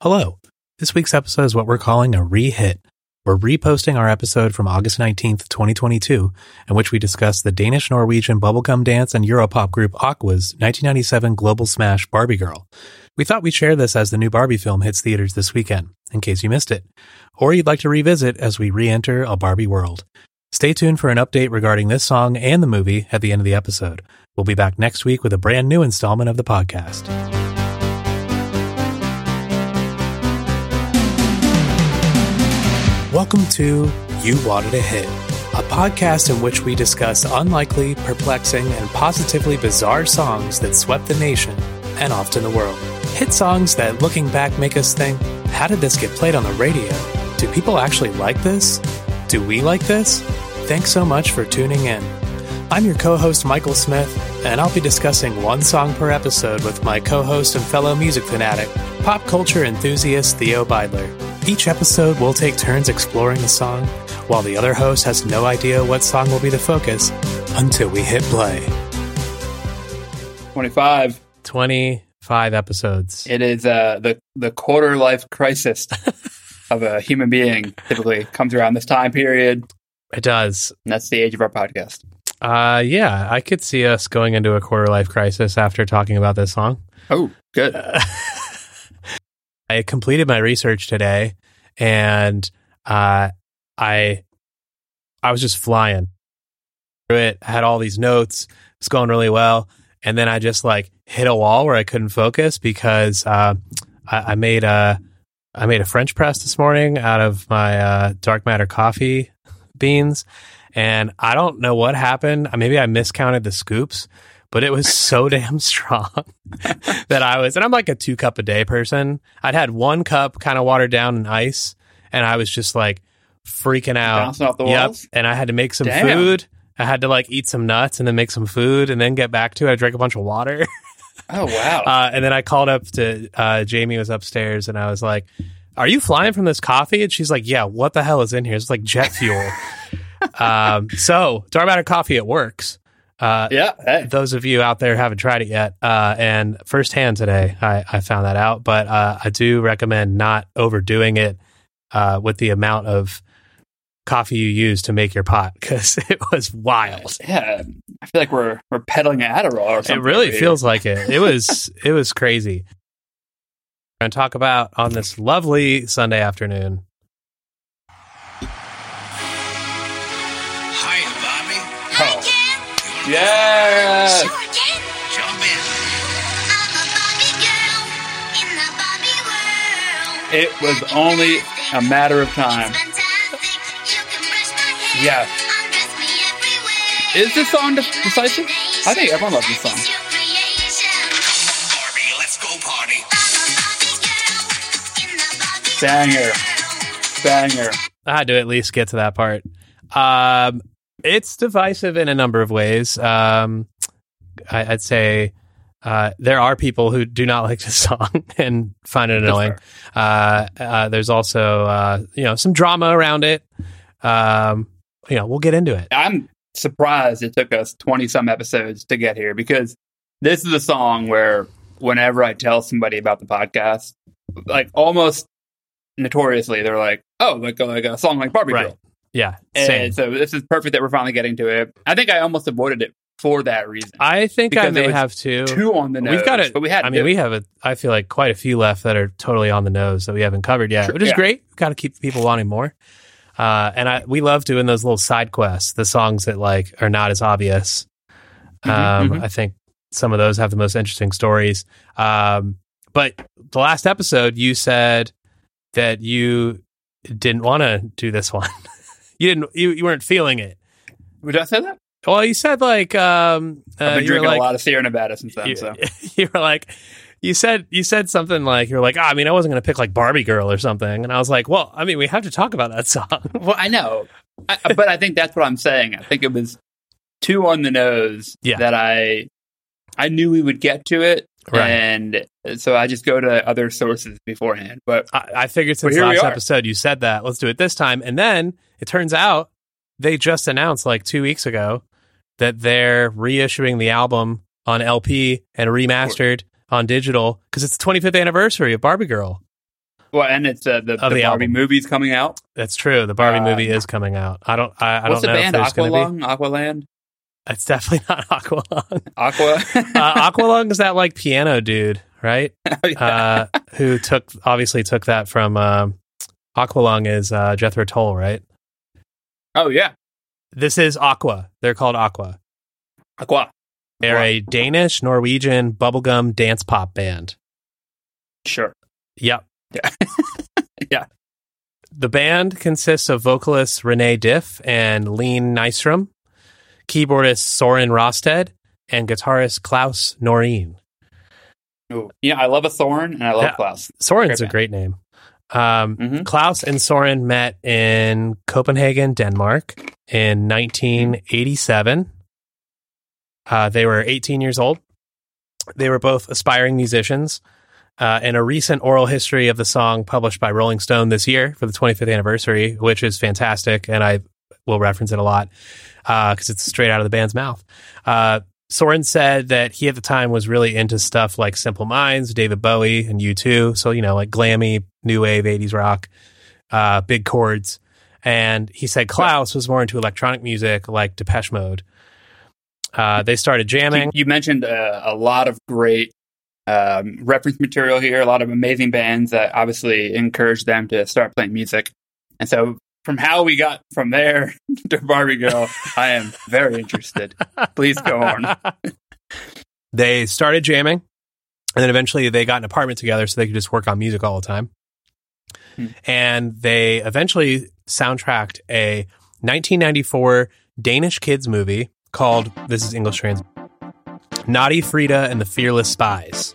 Hello. This week's episode is what we're calling a re-hit. We're reposting our episode from August 19th, 2022, in which we discuss the Danish-Norwegian bubblegum dance and Europop group Aqua's 1997 global smash Barbie Girl. We thought we'd share this as the new Barbie film hits theaters this weekend, in case you missed it, or you'd like to revisit as we re-enter a Barbie world. Stay tuned for an update regarding this song and the movie at the end of the episode. We'll be back next week with a brand new installment of the podcast. Welcome to You Wanted a Hit, a podcast in which we discuss unlikely, perplexing, and positively bizarre songs that swept the nation and often the world. Hit songs that, looking back, make us think, how did this get played on the radio? Do people actually like this? Do we like this? Thanks so much for tuning in. I'm your co host, Michael Smith, and I'll be discussing one song per episode with my co host and fellow music fanatic, pop culture enthusiast Theo Beidler. Each episode, we'll take turns exploring the song, while the other host has no idea what song will be the focus until we hit play. 25. 25 episodes. It is uh, the the quarter life crisis of a human being. Typically comes around this time period. It does. And that's the age of our podcast. Uh, yeah, I could see us going into a quarter life crisis after talking about this song. Oh, good. I completed my research today, and uh, I I was just flying through it. I had all these notes. It's going really well, and then I just like hit a wall where I couldn't focus because uh, I, I, made a I made a French press this morning out of my uh, dark matter coffee beans, and I don't know what happened. Maybe I miscounted the scoops, but it was so damn strong that I was, and I'm like a two cup a day person. I'd had one cup kind of watered down in ice, and I was just like freaking out. Bouncing off the walls? Yep. And I had to make some Damn. food. I had to like eat some nuts and then make some food and then get back to it. I drank a bunch of water. Oh, wow. Uh, and then I called up to uh, Jamie was upstairs and I was like, "Are you flying from this coffee?" And she's like, "Yeah." What the hell is in here? It's like jet fuel. Um, so dark matter coffee, it works. Uh, yeah. Hey. those of you out there haven't tried it yet, uh, and firsthand today, I, I found that out. But uh, I do recommend not overdoing it uh, with the amount of coffee you use to make your pot because it was wild. Yeah. I feel like we're we're peddling Adderall or something. It really feels like it. It was it was crazy. We're going to talk about on this lovely Sunday afternoon. You wanna Yes. Jump in. It was only a matter of time. Yeah. Is this song de- decisive? I think everyone loves this song. Barbie, let's go party. Banger. Banger. I had to at least get to that part. Um, it's divisive in a number of ways. Um, I, I'd say uh, there are people who do not like this song and find it annoying. Uh, uh, there's also uh, you know some drama around it. Um, you know, we'll get into it. I'm surprised it took us 20 some episodes to get here because this is a song where whenever I tell somebody about the podcast, like almost notoriously, they're like, oh, like a, like a song like Barbie Right. Girl. Yeah, same. And so this is perfect that we're finally getting to it. I think I almost avoided it for that reason. I think I may have to. Two on the nose. We've got it. But we had I mean, do we have a. I feel like quite a few left that are totally on the nose that we haven't covered yet, Sure, which is yeah. great. We've got to keep people wanting more. Uh, and I we love doing those little side quests, the songs that like are not as obvious. Mhm, Um, mhm. I think some of those have the most interesting stories. Um, but the last episode, you said that you didn't want to do this one. you didn't. You, you weren't feeling it. Would I say that? Well, you said like um, uh, I've been drinking like, a lot of Sierra Nevada since then. you, so you were like you said you said something like you're like oh, I mean I wasn't going to pick like Barbie Girl or something and I was like well I mean we have to talk about that song well, I know, I, but I think that's what I'm saying. I think it was too on the nose Yeah. that I I knew we would get to it, Right. and so I just go to other sources beforehand. But I, I figured since last episode you said that let's do it this time and then it turns out they just announced like two weeks ago that they're reissuing the album on LP and remastered on digital because it's the 25th anniversary of Barbie Girl Well, and it's uh, the, the the Barbie album. movie's coming out. That's true. The Barbie Uh, movie is coming out. I don't. I, I What's don't know band? there's going be. Aqualung? Aqualand? It's definitely not Aqualung. Aqua? uh, Aqualung is that like piano dude, right? Uh, who took obviously took that from um Aqualung is uh, Jethro Tull, right? oh, yeah. This is Aqua. They're called Aqua. Aqua. They're Wow. a Danish Norwegian bubblegum dance pop band. Sure. Yep. Yeah. Yeah. The band consists of vocalist René Dif and Lene Nystrom, keyboardist Soren Rasted, and guitarist Claus Norreen. Ooh. Yeah, I love a Thorn and I love Yeah. Claus. Soren's Great a great name. Um, Mhm. Claus and Soren met in Copenhagen, Denmark in 1987. Uh, they were 18 years old. They were both aspiring musicians. Uh, in a recent oral history of the song published by Rolling Stone this year for the 25th anniversary, which is fantastic, and I will reference it a lot because it's straight out of the band's mouth. Uh, Soren said that he at the time was really into stuff like Simple Minds, David Bowie, and U2. So, you know, like glammy, new wave, 80s rock, uh, big chords. And he said Claus was more into electronic music like Depeche Mode. Uh, they started jamming. You, you mentioned uh, a lot of great um, reference material here, a lot of amazing bands that obviously encouraged them to start playing music. And so, from how we got from there to Barbie Girl, I am very interested. Please go on. they started jamming. And then eventually they got an apartment together so they could just work on music all the time. Hmm. And they eventually soundtracked a 1994 Danish kids movie called, this is English trans, Naughty Frida and the Fearless Spies.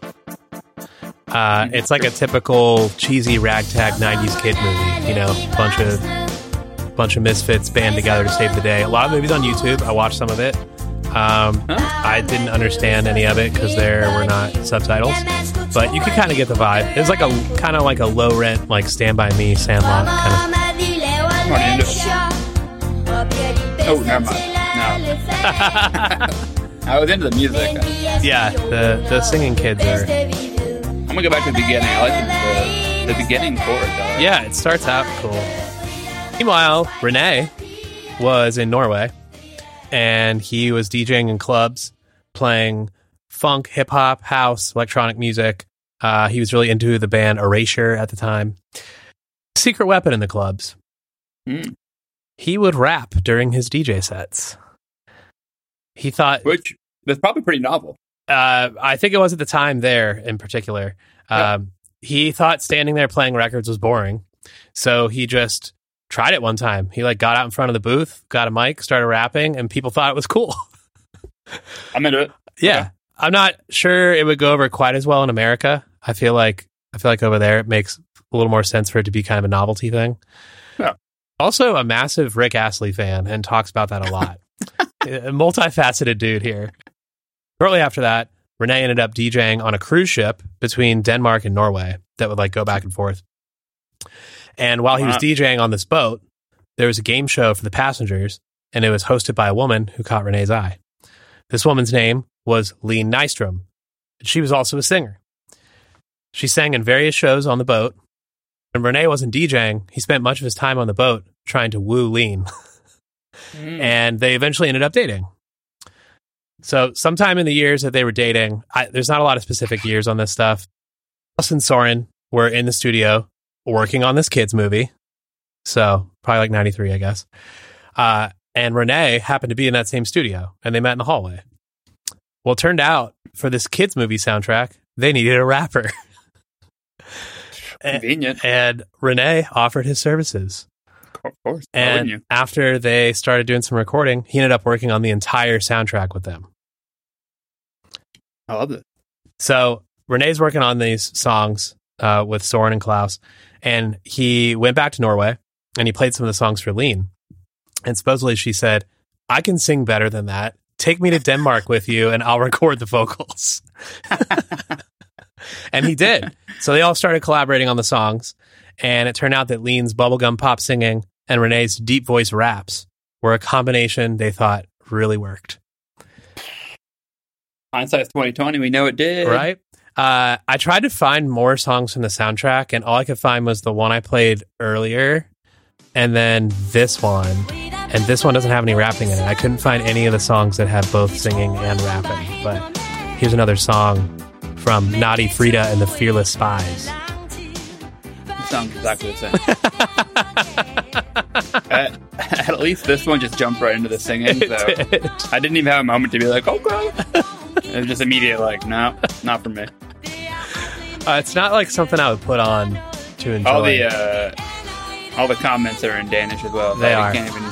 Uh, it's like a typical cheesy ragtag 90s kid movie, you know, bunch of bunch of misfits band together to save the day. A lot of movies on YouTube. I watched some of it. Um, I didn't understand any of it because there were not subtitles, but you could kind of get the vibe. It was like a kind of like a low rent, like Stand by Me, Sandlot kind of. not into it. Oh, never mind. I was into the music. Yeah, the the singing kids are. I'm gonna go back to the beginning. I like the, the, the beginning chord. Though. Yeah, it starts out cool. Meanwhile, René was in Norway, and he was DJing in clubs, playing funk, hip hop, house, electronic music. Uh, he was really into the band Erasure at the time. Secret weapon in the clubs. Mm. He would rap during his DJ sets. He thought which that's probably pretty novel. uh, I think it was at the time there in particular. Yeah. Um, He thought standing there playing records was boring, so he just tried it one time. He like got out in front of the booth, got a mic, started rapping, and people thought it was cool. I'm into it. yeah, Okay. I'm not sure it would go over quite as well in America. I feel like I feel like over there it makes a little more sense for it to be kind of a novelty thing. Yeah. Also, a massive Rick Astley fan and talks about that a lot. a multifaceted dude here. Shortly after that, René ended up DJing on a cruise ship between Denmark and Norway that would like go back and forth. And while he was. DJing on this boat, there was a game show for the passengers, and it was hosted by a woman who caught René's eye. This woman's name was Lene Nystrom. and She was also a singer. She sang in various shows on the boat. When René wasn't DJing, he spent much of his time on the boat trying to woo Lene Mm. and they eventually ended up dating. So, sometime in the years that they were dating, I, there's not a lot of specific years on this stuff. Us and Soren were in the studio working on this kids movie. So, probably like 93, I guess. Uh, and René happened to be in that same studio and they met in the hallway. Well, it turned out for this kids movie soundtrack, they needed a rapper. Convenient, and René offered his services. of course. And after they started doing some recording, he ended up working on the entire soundtrack with them. I love it. So René's working on these songs uh, with Soren and Claus, and he went back to Norway and he played some of the songs for Lene. And supposedly she said, I can sing better than that. Take me to Denmark with you and I'll record the vocals. and he did. So they all started collaborating on the songs. And it turned out that Lene's bubblegum pop singing and René's deep voice raps were a combination they thought really worked. Hindsight's twenty twenty. We know it did. right? Uh, I tried to find more songs from the soundtrack, and all I could find was the one I played earlier, and then this one. And this one doesn't have any rapping in it. I couldn't find any of the songs that have both singing and rapping. But here's another song from Naughty Frida and the Fearless Spies. It sounds exactly the same. at, at least this one just jumped right into the singing. So I didn't even have a moment to be like, okay. Was just immediate, like, no, not for me. Uh, it's not like something I would put on to enjoy. All the uh, all the comments are in Danish as well. They are. Can't even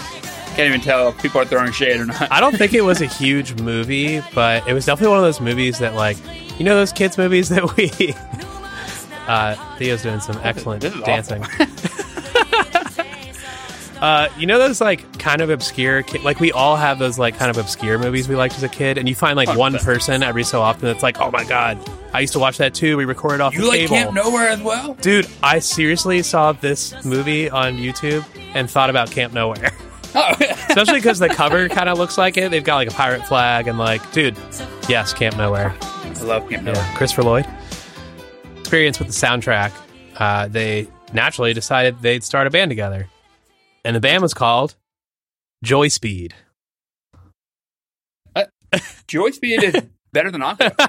can't even tell if people are throwing shade or not. I don't think it was a huge movie, but it was definitely one of those movies that, like, you know, those kids' movies that we. Uh, Theo's doing some excellent dancing. uh, you know those like kind of obscure, ki- like we all have those like kind of obscure movies we liked as a kid, and you find like one 100%. person every so often that's like, oh my god, I used to watch that too. We recorded off You the like cable. Camp Nowhere as well? Dude, I seriously saw this movie on YouTube and thought about Camp Nowhere. Oh, Especially because the cover kind of looks like it. They've got like a pirate flag and like, dude, yes, Camp Nowhere. I love Camp Nowhere. Yeah, Christopher Lloyd. Experience with the soundtrack. Uh, they naturally decided they'd start a band together, and the band was called Joy Speed. Joy Speed is better than Aqua.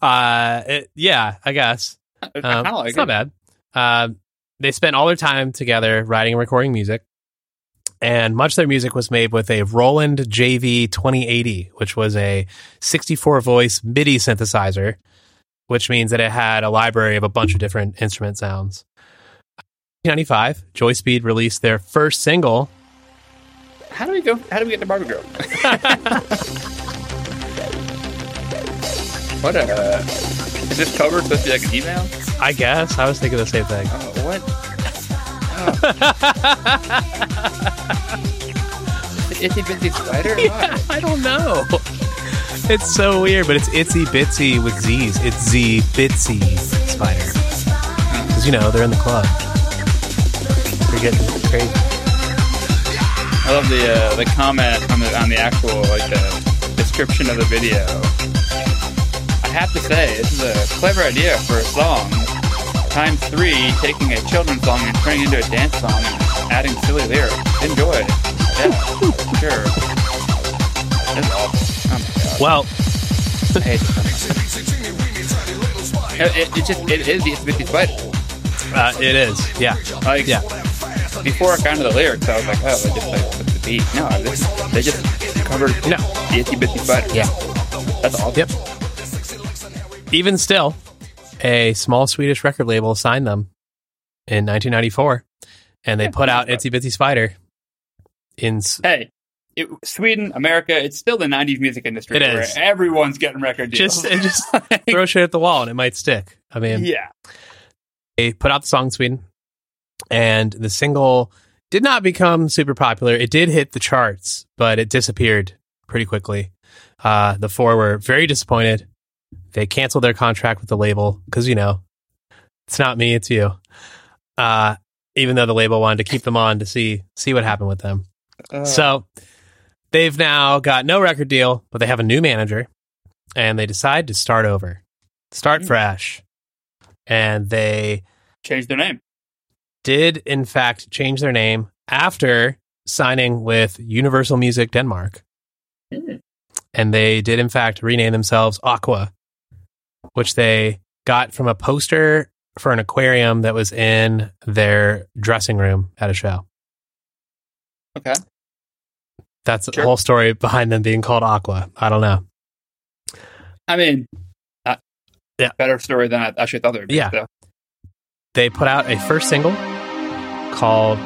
Uh, it- yeah, I guess. Um, of like it's it. not bad. Um, they spent all their time together writing and recording music, and much of their music was made with a Roland JV 2080, which was a 64 voice MIDI synthesizer, which means that it had a library of a bunch of different instrument sounds. 1995, Joy Speed released their first single. How do we go? How do we get to Barbie Girl? what a. Is this cover supposed to be like an email? I guess I was thinking the same thing. Oh, what? Oh. Itsy bitsy spider? Why? I don't know. It's so weird, but it's itsy bitsy with Z's. It's Z bitsy spider. Because, you know, they're in the club. They're getting crazy. I love the uh, the comment on the on the actual like the description of the video. I have to say, this is a clever idea for a song. Times three, taking a children's song and turning it into a dance song and adding silly lyrics. Enjoy. Yeah, sure. That's awesome. Oh my god. Well, I hate this. It, it, it just it is the Itsy Bitsy Spider. uh, it is. Yeah. Like Yeah. Before I got into the lyrics, I was like, oh, they just like put the beat. No, this, they just covered No. the Bitsy Spider. Yeah. That's awesome. Yep. Even still, a small Swedish record label signed them in 1994, and they Yeah, put out Itsy Bitsy Spider in. Hey, it, Sweden, America, it's still the '90s music industry It where is. everyone's getting record deals. Just, and just throw shit at the wall and it might stick. I mean, yeah, they put out the song in Sweden, and the single did not become super popular. It did hit the charts, but it disappeared pretty quickly. Uh, the four were very disappointed. They canceled their contract with the label because you know it's not me, it's you. Uh, even though the label wanted to keep them on to see see what happened with them. Uh, So they've now got no record deal, but they have a new manager, and they decide to start over, start Mm. fresh, and they change their name. Did in fact change their name after signing with Universal Music Denmark. Mm. And they did in fact rename themselves Aqua, which they got from a poster for an aquarium that was in their dressing room at a show. Okay, That's the whole story behind them being called Aqua. I don't know. I mean, uh, Yeah. better story than I actually thought there would be. Yeah. so. They put out a first single called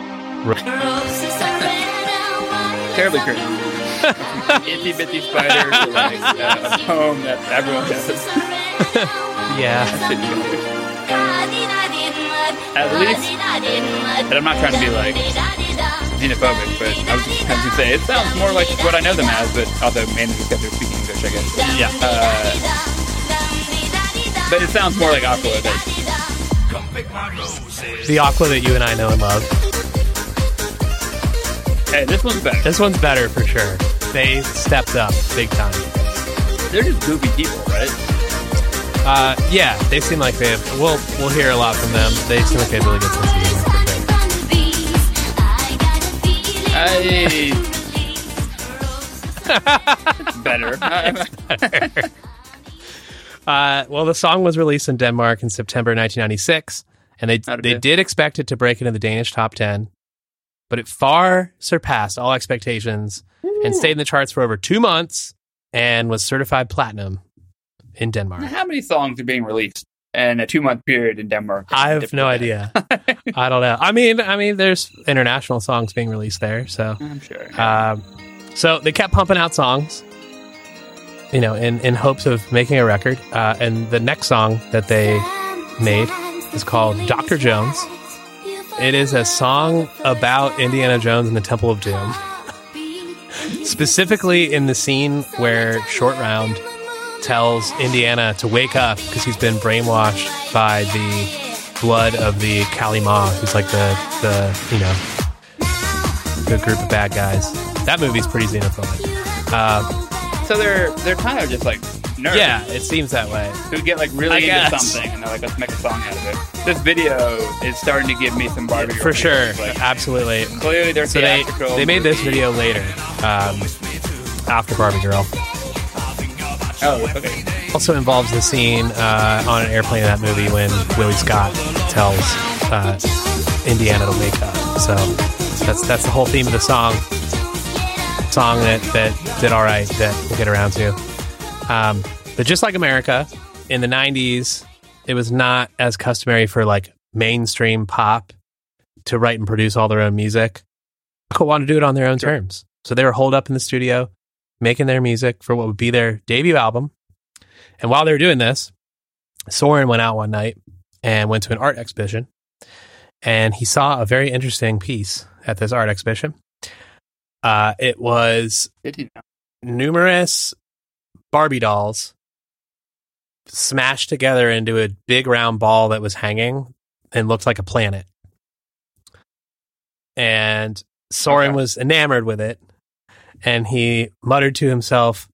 terribly crazy. Itty bitty Spider, like uh, a poem that everyone knows. Yeah. At least, and I'm not trying to be like xenophobic, but I was just going to say it sounds more like what I know them as, but although mainly because they're speaking English, I guess. Yeah. Uh, but it sounds more like Aqua. That, The Aqua that you and I know and love. hey, this one's better. This one's better for sure. They stepped up big time. They're just goofy people, right? Uh, yeah, they seem like they have. We'll we'll hear a lot from them. They seem like they have really good sense of humor. Hey. Better. Uh, well, the song was released in Denmark in September 1996, and they they did expect it to break into the Danish top 10, but it far surpassed all expectations and stayed in the charts for over two months and was certified platinum in Denmark. How many songs are being released in a two month period in Denmark? I have no idea. I don't know. I mean, I mean, there's international songs being released there, so I'm sure. um, so they kept pumping out songs, you know, in in hopes of making a record. Uh, and the next song that they made is called Doctor Jones. It is a song about Indiana Jones and the Temple of Doom, specifically in the scene where Short Round tells Indiana to wake up because he's been brainwashed by the blood of the Kali Ma, who's like the the you know the group of bad guys. That movie's pretty xenophobic. Uh, so they're they're kind of just like nerds. yeah, it seems that way. Who get like I really into guess. something and they're like, let's make a song out of it. This video is starting to give me some Barbie Girl For sure, Like, absolutely. clearly they're So they theatrical. they made this video later, um, after Barbie Girl. Oh, okay. Also involves the scene uh, on an airplane in that movie when Willie Scott tells uh, Indiana to wake up. So that's that's the whole theme of the song. Song that that did all right that we'll get around to. Um, but just like America, in the '90s, it was not as customary for like mainstream pop to write and produce all their own music. People wanted to do it on their own Sure. terms, so they were holed up in the studio making their music for what would be their debut album. And while they were doing this, Soren went out one night and went to an art exhibition. And he saw a very interesting piece at this art exhibition. Uh, it was Did he know? numerous Barbie dolls smashed together into a big round ball that was hanging and looked like a planet. And Soren Okay. was enamored with it. And he muttered to himself,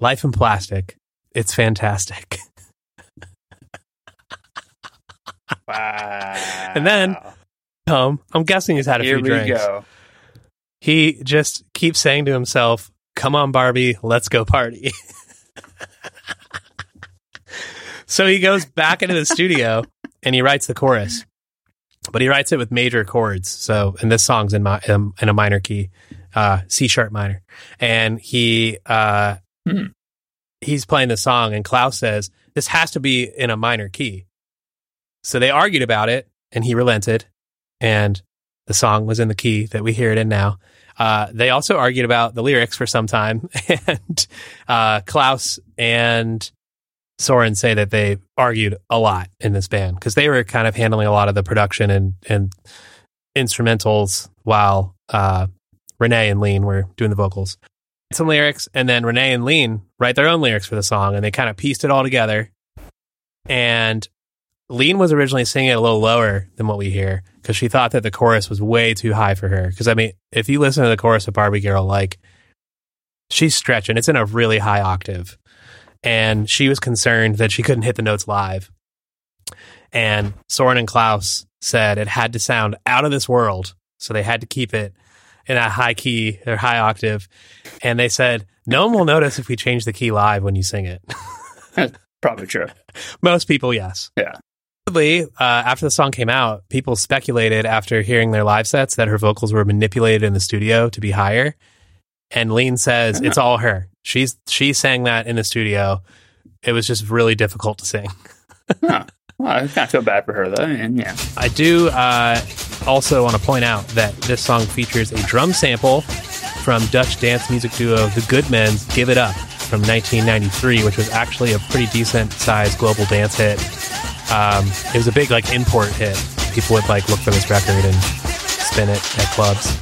Life in plastic. It's fantastic. Wow. And then- Um, I'm guessing he's had a here few we drinks. go. He just keeps saying to himself, Come on, Barbie, let's go party. so he goes back into the studio and he writes the chorus, but he writes it with major chords. So, and this song's in, my, um, in a minor key, uh, C sharp minor. And he, uh, Hmm. he's playing the song and Claus says, This has to be in a minor key. So they argued about it and he relented and the song was in the key that we hear it in now. Uh, they also argued about the lyrics for some time, and uh, Claus and Soren say that they argued a lot in this band because they were kind of handling a lot of the production and and instrumentals while uh, René and Lene were doing the vocals. Some lyrics, and then René and Lene write their own lyrics for the song, and they kind of pieced it all together. And Lene was originally singing it a little lower than what we hear because she thought that the chorus was way too high for her. Because I mean, if you listen to the chorus of Barbie Girl, like she's stretching, it's in a really high octave, and she was concerned that she couldn't hit the notes live. And Soren and Claus said it had to sound out of this world, so they had to keep it in a high key or high octave. And they said no one will notice if we change the key live when you sing it. Probably true. Most people, yes. Yeah. Supposedly, uh, after the song came out, people speculated after hearing their live sets that her vocals were manipulated in the studio to be higher. And Lene says it's all her. She's she sang that in the studio. It was just really difficult to sing. Huh. Well, I kind of feel bad for her though. And yeah, I do uh, also want to point out that this song features a drum sample from Dutch dance music duo The Goodmen's "Give It Up" from 1993, which was actually a pretty decent sized global dance hit. Um, it was a big like import hit. People would like look for this record and spin it at clubs.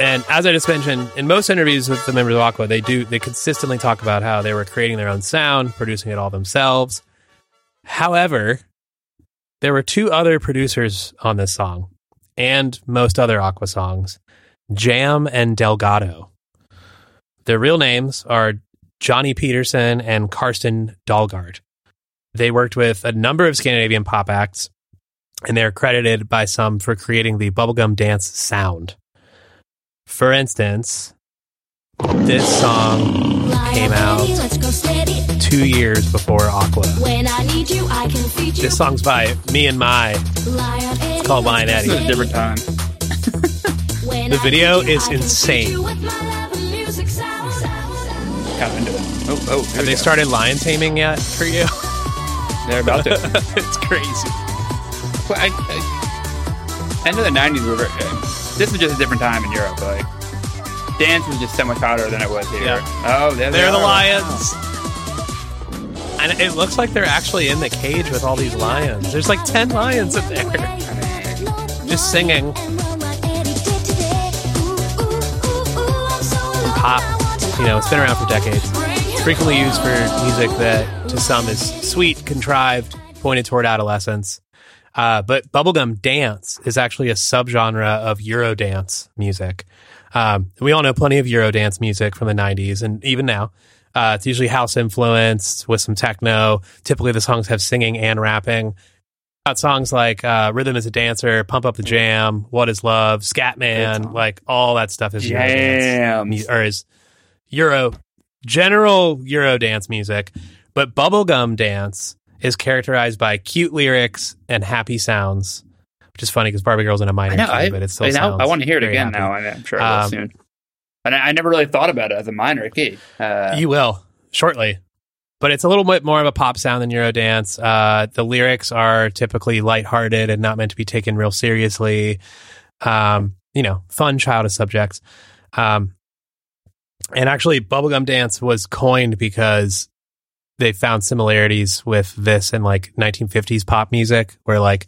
And as I just mentioned, in most interviews with the members of Aqua, they do they consistently talk about how they were creating their own sound, producing it all themselves. However, there were two other producers on this song and most other Aqua songs, Jam and Delgado. Their real names are Johnny Peterson and Karsten Dahlgaard. They worked with a number of Scandinavian pop acts, and they're credited by some for creating the bubblegum dance sound. For instance, this song came out two years before Aqua. This song's by Me and My. It's called Lion Eddie. Is a different time. The video is insane. Kind of into it. Oh, oh. Have they go. started lion taming yet for you? They're about to. it's crazy. Well, I, I, end of the '90s were. Uh, this was just a different time in Europe. Like dance was just so much hotter than it was here. Yeah. Oh, there they They're the are. lions. And it looks like they're actually in the cage with all these lions. There's like 10 lions in there. Just singing. Pop, you know, it's been around for decades. Frequently used for music that to some is sweet, contrived, pointed toward adolescence. Uh, but bubblegum dance is actually a subgenre of Eurodance music. Um, we all know plenty of Eurodance music from the 90s and even now. Uh, it's usually house influenced with some techno. Typically, the songs have singing and rapping. Got songs like uh, "Rhythm Is a Dancer," "Pump Up the Jam," "What Is Love," "Scatman," like all that stuff is Eurodance Jam. or is Euro general Euro dance music, but bubblegum dance is characterized by cute lyrics and happy sounds, which is funny because Barbie Girl's in a minor know. key, I, but it still I, sounds I want to hear it again happy. now, I'm sure I will Um, soon. And I, I never really thought about it as a minor key. Uh, you will shortly. But it's a little bit more of a pop sound than Eurodance. Uh, the lyrics are typically lighthearted and not meant to be taken real seriously. Um, you know, fun childish subjects. Um, and actually, bubblegum dance was coined because they found similarities with this in like 1950s pop music, where like,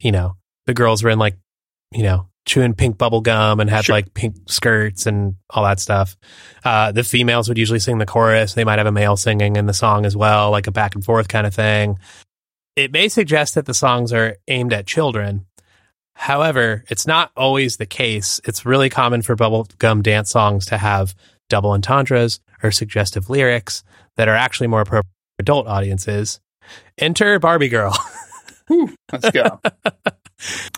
you know, the girls were in like, you know, chewing pink bubble gum and had Sure. like pink skirts and all that stuff. Uh, the females would usually sing the chorus. They might have a male singing in the song as well, like a back and forth kind of thing. It may suggest that the songs are aimed at children. However, it's not always the case. It's really common for bubblegum dance songs to have double entendres or suggestive lyrics that are actually more appropriate for adult audiences. Enter Barbie Girl. Let's go.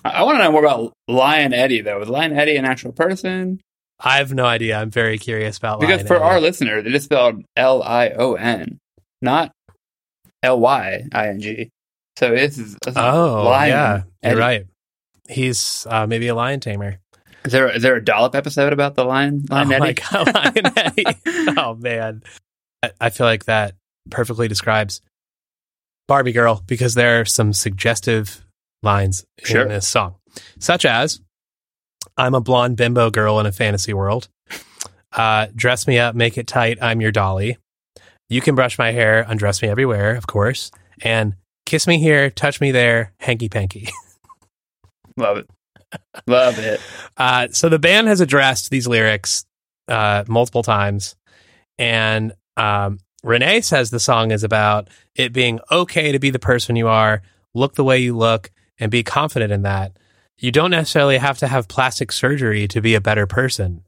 I, want to know more about Lion Eddie, though. Is Lion Eddie an actual person? I have no idea. I'm very curious about Because Lion for Eddie. our listeners, just spelled L I O N, not L Y I N G. So this is, this is Oh, Lion yeah, Eddie. you're right. He's uh, maybe a lion tamer. Is there is there a dollop episode about the lion lion oh Eddie? my god, Lion Eddie! Oh man, I, I feel like that perfectly describes Barbie Girl because there are some suggestive lines Sure. in this song, such as "I'm a blonde bimbo girl in a fantasy world." Uh, dress me up, make it tight. I'm your dolly. You can brush my hair, undress me everywhere, of course, and kiss me here, touch me there, hanky panky. Love it, love it. Uh, so the band has addressed these lyrics uh, multiple times, and um, René says the song is about it being okay to be the person you are, look the way you look, and be confident in that. You don't necessarily have to have plastic surgery to be a better person.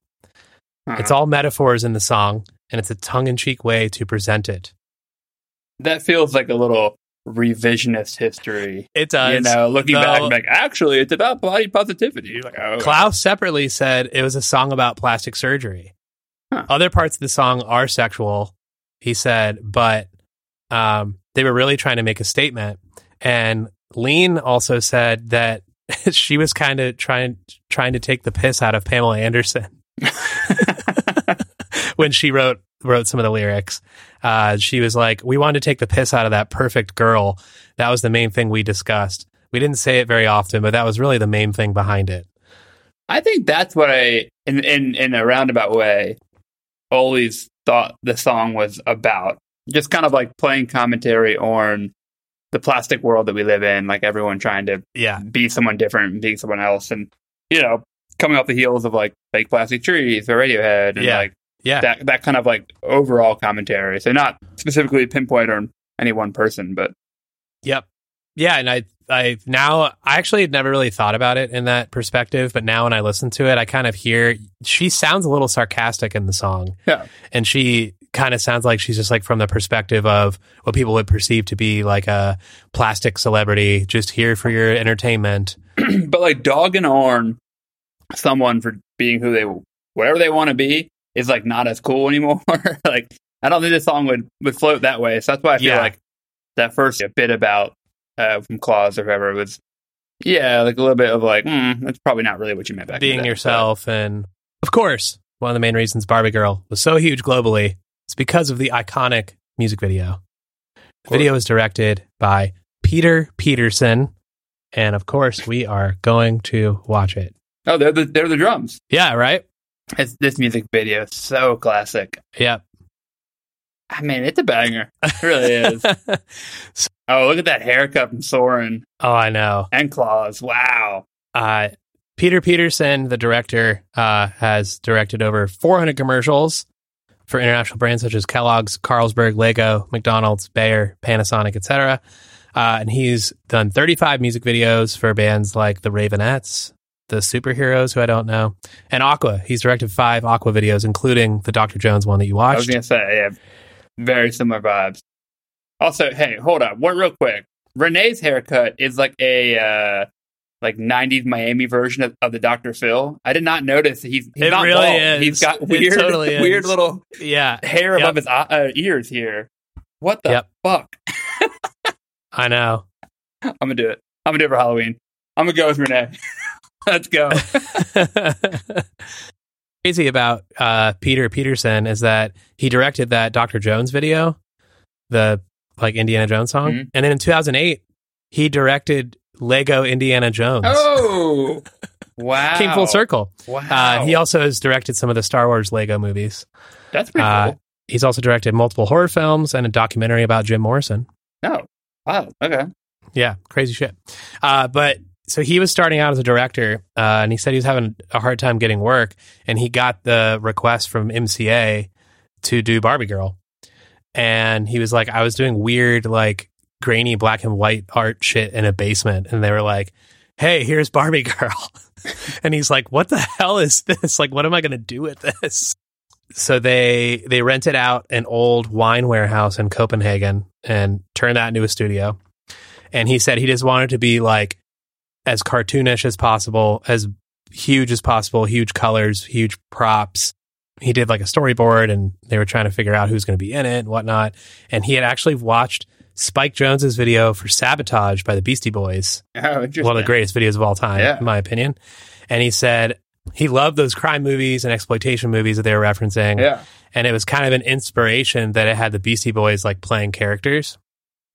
Uh-huh. It's all metaphors in the song, and it's a tongue in cheek way to present it. that feels like a little revisionist history. It does. you know, looking though- back, like actually, it's about body positivity. Like, oh, Claus separately said it was a song about plastic surgery. Huh. Other parts of the song are sexual, he said, but um, they were really trying to make a statement. And Lene also said that she was kind of trying trying to take the piss out of Pamela Anderson when she wrote wrote some of the lyrics. Uh, she was like, "We wanted to take the piss out of that perfect girl. That was the main thing we discussed. We didn't say it very often, but that was really the main thing behind it." I think that's what I, in in in a roundabout way, always thought the song was about. Just kind of like playing commentary on the plastic world that we live in, like everyone trying to Yeah, be someone different and being someone else, and you know, coming off the heels of like fake plastic trees or Radiohead, and Yeah. like yeah. that that kind of like overall commentary. So not specifically pinpoint on any one person, but Yep. Yeah, and I I now I actually had never really thought about it in that perspective, but now when I listen to it, I kind of hear she sounds a little sarcastic in the song. Yeah. And she kind of sounds like she's just like from the perspective of what people would perceive to be like a plastic celebrity, just here for your entertainment. but like dogging on someone for being who they whatever they want to be is like not as cool anymore. like I don't think this song would would float that way. So that's why I feel Yeah. like that first bit about uh, from Claus or whoever was yeah, like a little bit of like mm, that's probably not really what you meant back being day. yourself. And of course, one of the main reasons Barbie Girl was so huge globally is because of the iconic music video. The video was directed by Peter Peterson. And of course, we are going to watch it. Oh, they're the they're the drums. Yeah, right? It's, this music video is so classic. Yeah. I mean, it's a banger. It really is. oh, look at that haircut from Soren oh, I know. and Claus. Wow. Uh, Peter Peterson, the director, uh, has directed over 400 commercials for international brands such as Kellogg's, Carlsberg, Lego, McDonald's, Bayer, Panasonic, etc. Uh, and he's done 35 music videos for bands like the Raveonettes, the Superheroes, who I don't know, and Aqua. He's directed five Aqua videos, including the Dr. Jones one that you watched. I was watched. gonna say, yeah, very similar vibes. Also, hey, hold up, one real quick. René's haircut is like a uh, like '90s Miami version of, of the Dr. Phil. I did not notice that he's, he's It not really bald. is. He's got weird, totally is. weird little Yeah, hair Yep. above his uh, ears here. What the Yep. fuck? I know. I'm gonna do it. I'm gonna do it for Halloween. I'm gonna go with René. Let's go. crazy about uh, Peter Peterson is that he directed that Dr. Jones video, the like Indiana Jones song, Mhm. and then in 2008 he directed Lego Indiana Jones. Oh, wow! Came full circle. Wow. Uh, he also has directed some of the Star Wars Lego movies. That's pretty uh, cool. He's also directed multiple horror films and a documentary about Jim Morrison. Oh, wow. Okay. Yeah, crazy shit. Uh, but so he was starting out as a director, uh, and he said he was having a hard time getting work, and he got the request from MCA to do Barbie Girl, and he was like, I was doing weird, like grainy black and white art shit in a basement, and they were like, Hey, here's Barbie Girl, and he's like, What the hell is this? Like, what am I going to do with this? So they they rented out an old wine warehouse in Copenhagen and turned that into a studio and he said he just wanted to be like as cartoonish as possible, as huge as possible, huge colors, huge props. He did like a storyboard, and they were trying to figure out who's going to be in it and whatnot. And he had actually watched Spike Jonze's video for "Sabotage" by the Beastie Boys, Oh, one of the greatest videos of all time, Yeah. in my opinion. And he said he loved those crime movies and exploitation movies that they were referencing, Yeah. and it was kind of an inspiration that it had the Beastie Boys like playing characters.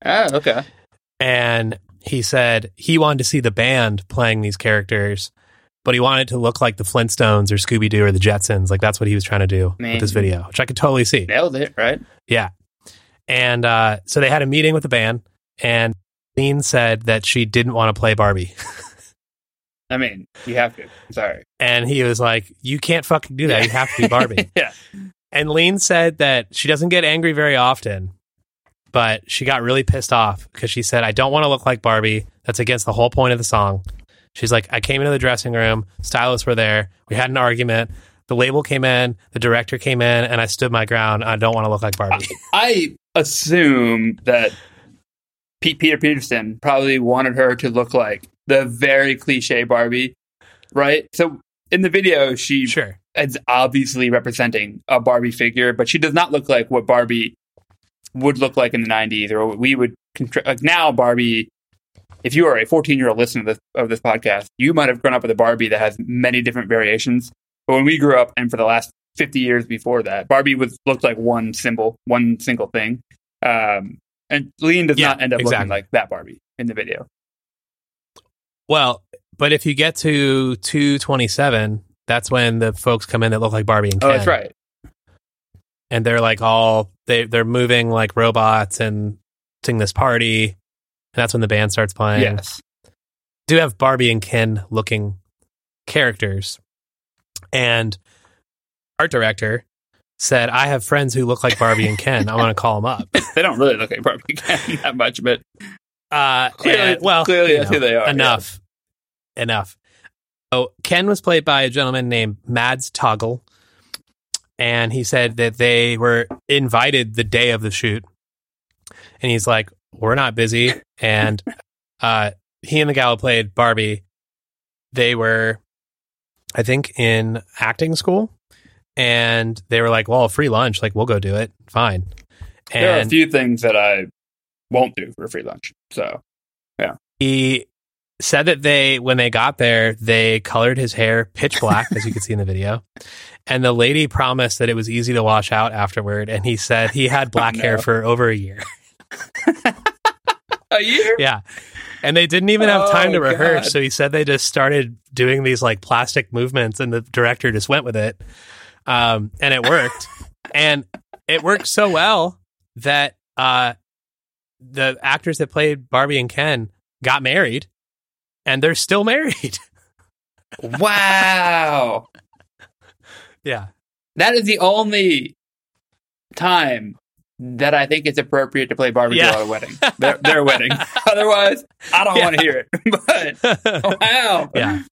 Oh, okay. and he said he wanted to see the band playing these characters, but he wanted it to look like the Flintstones or Scooby Doo or the Jetsons. Like that's what he was trying to do Man. with this video, which I could totally see. Nailed it, right? Yeah. And uh, so they had a meeting with the band, and Dean said that she didn't want to play Barbie. I mean, you have to. Sorry. And he was like, You can't fucking do that. You have to be Barbie. yeah. And Lene said that she doesn't get angry very often, but she got really pissed off because she said, I don't want to look like Barbie. That's against the whole point of the song. She's like, I came into the dressing room, stylists were there, we had an argument. The label came in, the director came in, and I stood my ground. I don't want to look like Barbie. I assume that Pete Peter Peterson probably wanted her to look like the very cliche Barbie, right? So in the video, she sure. is obviously representing a Barbie figure, but she does not look like what Barbie would look like in the '90s, or what we would contra- like now. Barbie, if you are a 14 year old listener of this, of this podcast, you might have grown up with a Barbie that has many different variations. But when we grew up, and for the last 50 years before that, Barbie was looked like one symbol, one single thing. Um, and Lene does Yeah, not end up exactly. looking like that Barbie in the video. Well, but if you get to 227, that's when the folks come in that look like Barbie and Ken. Oh, that's right. And they're like all they they're moving like robots and sing this party. And that's when the band starts playing. Yes. do have barbie and ken looking characters. And art director said i have friends who look like barbie and ken. I want to call them up. They don't really look like Barbie Ken that much, but uh Clearly- and- well clearly you that's who they are, enough. Enough. Oh ken was played by a gentleman named mads toggle and he said that they were invited the day of the shoot, and he's like, "We're not busy," and uh, he and the gal who played Barbie, they were, I think, in acting school, and they were like, "Well, free lunch, like we'll go do it, fine." there are a few things that I won't do for free lunch. So yeah. he said that they when they got there they colored his hair pitch black as you can see in the video and the lady promised that it was easy to wash out afterward and he said he had black no. hair for over a year a year. yeah and they didn't even have time Oh, to rehearse God. so he said they just started doing these like plastic movements and the director just went with it um, and it worked and it worked so well that uh, the actors that played barbie and ken got married and they're still married Wow, yeah that is the only time that I think it's appropriate to play Barbie Yeah. At a wedding. Their, their wedding. Otherwise, I don't Yeah. want to hear it. But wow, yeah,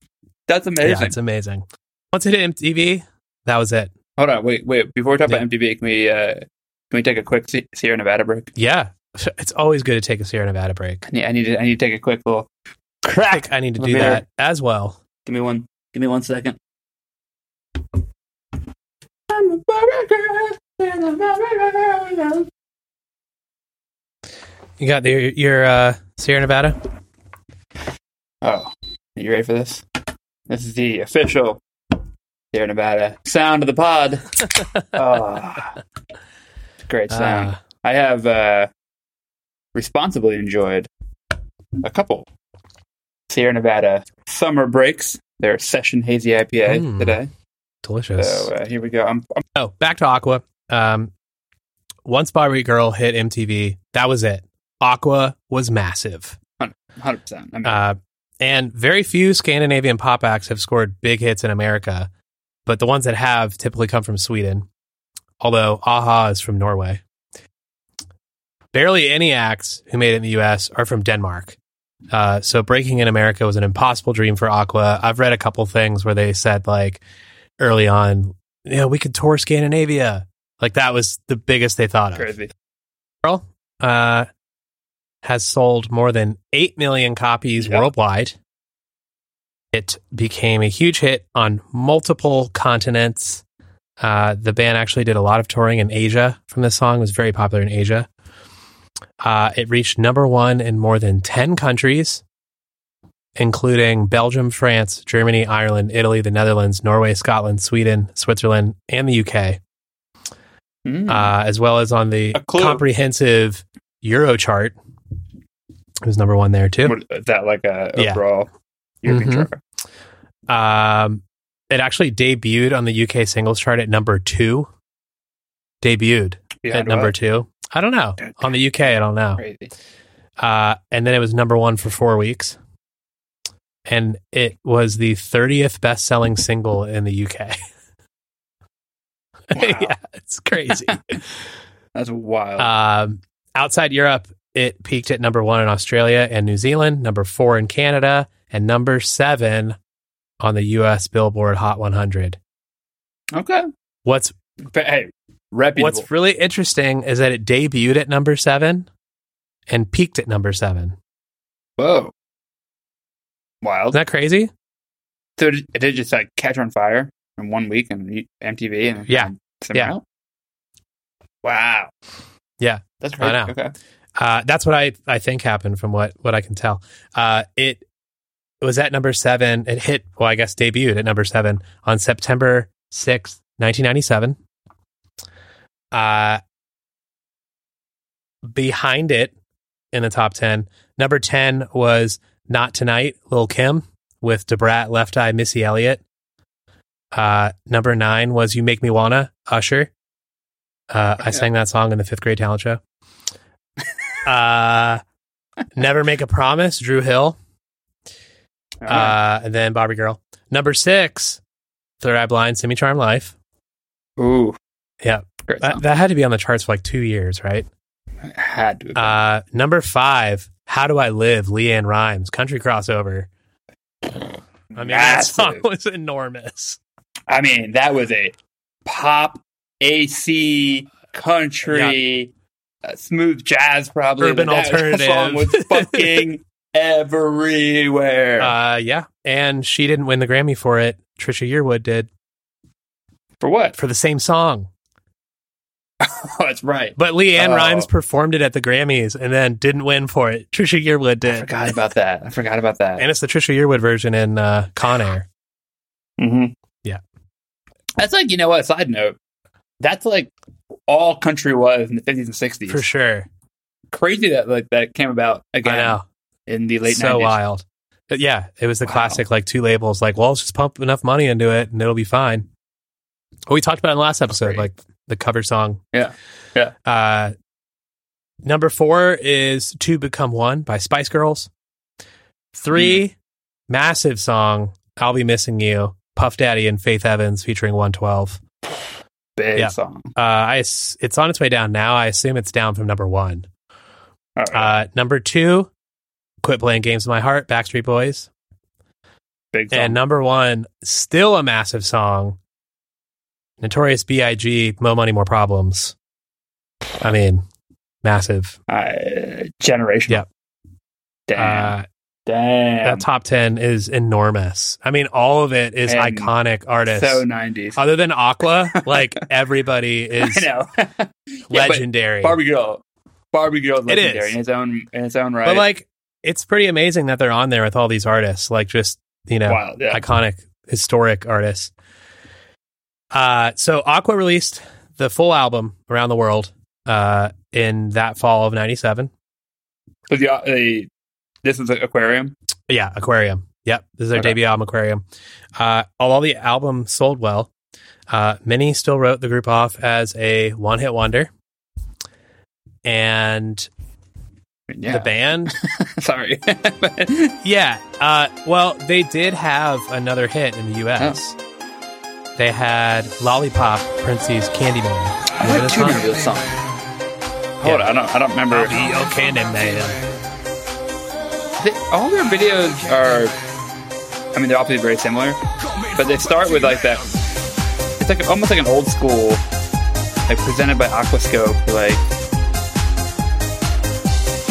that's yeah, amazing. it's amazing. Once it hit MTV, that was it. Hold on, wait, wait. Before we talk Yeah. about MTV, can we uh, can we take a quick Sierra Nevada break? Yeah, it's always good to take a Sierra Nevada break. I need, I need to I need to take a quick little crack. think I need to do me that as well. Give me one. Give me one second. You got the, your uh, Sierra Nevada? Oh, you ready for this? This is the official Sierra Nevada sound of the pod. oh, great sound. Uh, I have uh, responsibly enjoyed a couple Sierra Nevada summer breaks. Their session hazy IPA Mm. today. delicious. So uh, here we go. I'm, I'm oh, back to Aqua. Um, once Barbie Girl hit MTV, that was it. Aqua was massive. 100. percent I mean, Uh, and very few Scandinavian pop acts have scored big hits in America, but the ones that have typically come from Sweden, although a-ha is from Norway. Barely any acts who made it in the US are from Denmark. Uh, so breaking in America was an impossible dream for Aqua. I've read a couple things where they said, like, early on, you know, we could tour Scandinavia. Like, that was the biggest they thought of. crazy. Girl uh, has sold more than 8 million copies Yeah. worldwide. It became a huge hit on multiple continents. Uh, the band actually did a lot of touring in Asia from this song. It was very popular in Asia. Uh, it reached number one in more than 10 countries, including Belgium, France, Germany, Ireland, Italy, the Netherlands, Norway, Scotland, Sweden, Switzerland, and the UK Mm. uh, as well as on the comprehensive Euro chart. It was number one there too. What- is that like a Yeah. overall European Mhm. chart? Um, it actually debuted on the UK singles chart at number two. Debuted at number what? two. I don't know. On the UK, I don't know. Crazy. Uh, and then it was number one for four weeks. And it was the 30th best selling single in the UK. Yeah, it's crazy. That's wild. Um, outside Europe, it peaked at number one in Australia and New Zealand, number four in Canada, and number seven on the U.S. Billboard Hot 100. okay. What's But hey, reputable. What's really interesting is that it debuted at number seven and peaked at number seven. Whoa. Wild. Isn't that crazy? So it it did just like catch on fire in one week and MTV and Yeah. and Yeah. out? Wow. Yeah. That's I know. Okay. Uh, that's what I, I think happened from what, what I can tell. Uh, it was at number seven. It hit, well, I guess debuted at number seven on September 6th, 1997. Uh, behind it in the top 10, number 10 was Not Tonight, Lil Kim with Da Brat, Left Eye, Missy Elliott. Uh, number nine was You Make Me Wanna, Usher. Uh, I sang that song in the fifth grade talent show. Uh, Never Make a Promise, Dru Hill. Uh, and then Barbie Girl. Number six, Third Eye Blind, Semi-Charmed Life. Ooh. Yeah. Great That, song. that had to be on the charts for like two years, right? Had to. Uh, number five, How Do I Live, LeAnn Rimes, country crossover. I mean, that song was enormous. I mean, that was a pop AC, country, uh, smooth jazz, probably. Urban That- alternative. That song was fucking everywhere. Uh, yeah, and she didn't win the Grammy for it. Trisha Yearwood did For what? for the same song, that's right. but LeAnn Oh. Rimes performed it at the Grammys and then didn't win for it. Trisha Yearwood did. I forgot about that. I forgot about that. and it's the Trisha Yearwood version in uh, Con Air. Mm-hmm. Yeah. That's like, you know what? Side note. That's like all country was in the 50s and 60s. For sure, Crazy that like that came about again in the late so 90s. wild. But yeah, it was the Wow. classic like two labels. Like, well, let's just pump enough money into it and it'll be fine. Well, we talked about it in the last episode, Great. like the cover song. Yeah. Yeah. Uh, number four is "Two Become One" by Spice Girls. Three, Hmm. massive song. "I'll Be Missing You." Puff Daddy and Faith Evans featuring 112. Big Yeah. song. Uh, I it's on its way down now. I assume it's down from number one. Right. Uh, number two, "Quit Playing Games with My Heart" Backstreet Boys. Big song. And number one, still a massive song. Notorious B.I.G. Mo Money, More Problems. I mean, massive. uh, generation. Yep. Damn. Uh, Damn. that top 10 is enormous. I mean, all of it is And iconic artists. so 90s. Other than Aqua, like everybody is I know. Yeah, legendary. Barbie Girl. Barbie Girl is legendary is. in its own in its own right. But like, it's pretty amazing that they're on there with all these artists, like just, you know, Wild, yeah. iconic, historic artists. Uh, so Aqua released the full album around the world uh, in that fall of 97. But the, the this is Aquarium. Yeah, Aquarium. Yep, this is their Okay. debut album, Aquarium. Uh, although the album sold well, uh, many still wrote the group off as a one-hit wonder, and Yeah. the band, Sorry. yeah. Uh, well, they did have another hit in the U.S. Oh. They had "Lollipop" Prince's "Candyman." I Remember like this two song? of this song. Hold on, I don't I don't remember. I'll be your Candyman. They, all their videos are I mean they're obviously very similar, but they start with like that it's like almost like an old school like presented by Aquascope like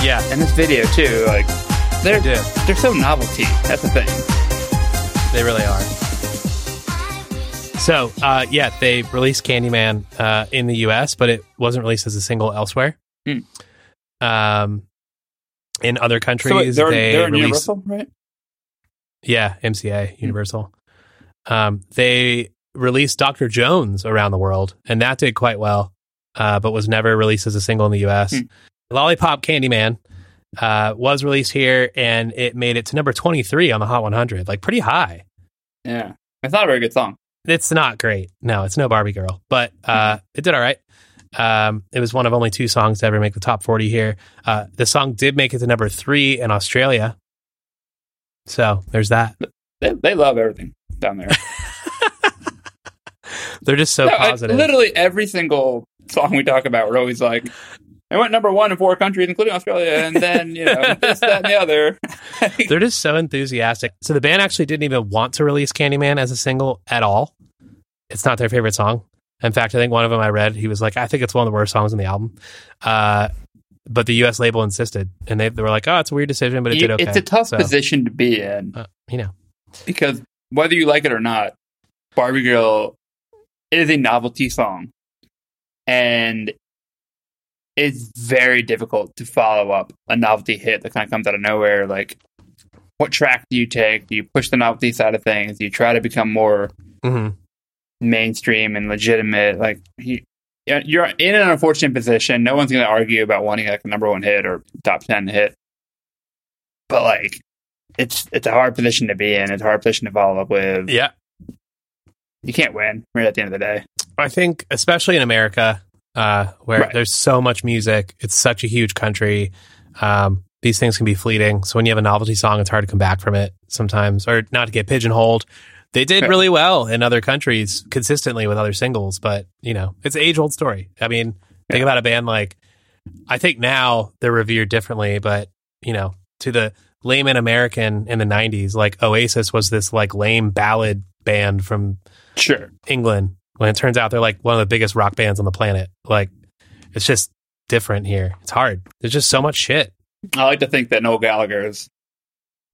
Yeah, and this video too like they're They do. they're so novelty. That's the thing. They really are. So, uh, yeah, they released Candyman uh, in the U.S., but it wasn't released as a single elsewhere. Hmm. Um, in other countries, they're, they they're released, Universal, right? yeah, MCA Universal. Um, they released Doctor Jones around the world, and that did quite well, uh, but was never released as a single in the U.S. Hmm. Lollipop Candyman uh, was released here, and it made it to number twenty three on the Hot 100, like pretty high. Yeah. It's not a very good song. It's not great. No, it's no Barbie Girl, but uh, it did all right. Um, it was one of only two songs to ever make the top 40 here. Uh, the song did make it to number three in Australia. So there's that. They, they love everything down there. They're just so No, I- positive. literally every single song we talk about, we're always like, it went number one in four countries, including Australia, and then, you know, this, that, and the other. They're just so enthusiastic. So the band actually didn't even want to release Candyman as a single at all. It's not their favorite song. In fact, I think one of them I read, he was like, I think it's one of the worst songs on the album. Uh, but the U.S. label insisted, and they, they were like, "Oh, it's a weird decision, but it You- did okay." It's a tough So, position to be in uh, you know. because whether you like it or not, Barbie Girl is a novelty song. And it's very difficult to follow up a novelty hit that kind of comes out of nowhere. Like, what track do you take? Do you push the novelty side of things? Do you try to become more hmm mainstream and legitimate. Like yeah, you're in an unfortunate position. No one's going to argue about wanting like a number one hit or top ten hit, but like it's it's a hard position to be in. It's a hard position to follow up with. Yeah, You can't win right at the end of the day. I think, especially in America, uh, where Right. there's so much music, it's such a huge country. Um, these things can be fleeting. So when you have a novelty song, it's hard to come back from it sometimes, or not to get pigeonholed. They did Yeah. really well in other countries consistently with other singles, but you know, it's an age old story. I mean, think about a band like, I think now they're revered differently, but you know, to the layman American in the 90s, like Oasis was this like lame ballad band from Sure. England when it turns out they're like one of the biggest rock bands on the planet. Like, it's just different here. It's hard. There's just so much shit. I like to think that Noel Gallagher is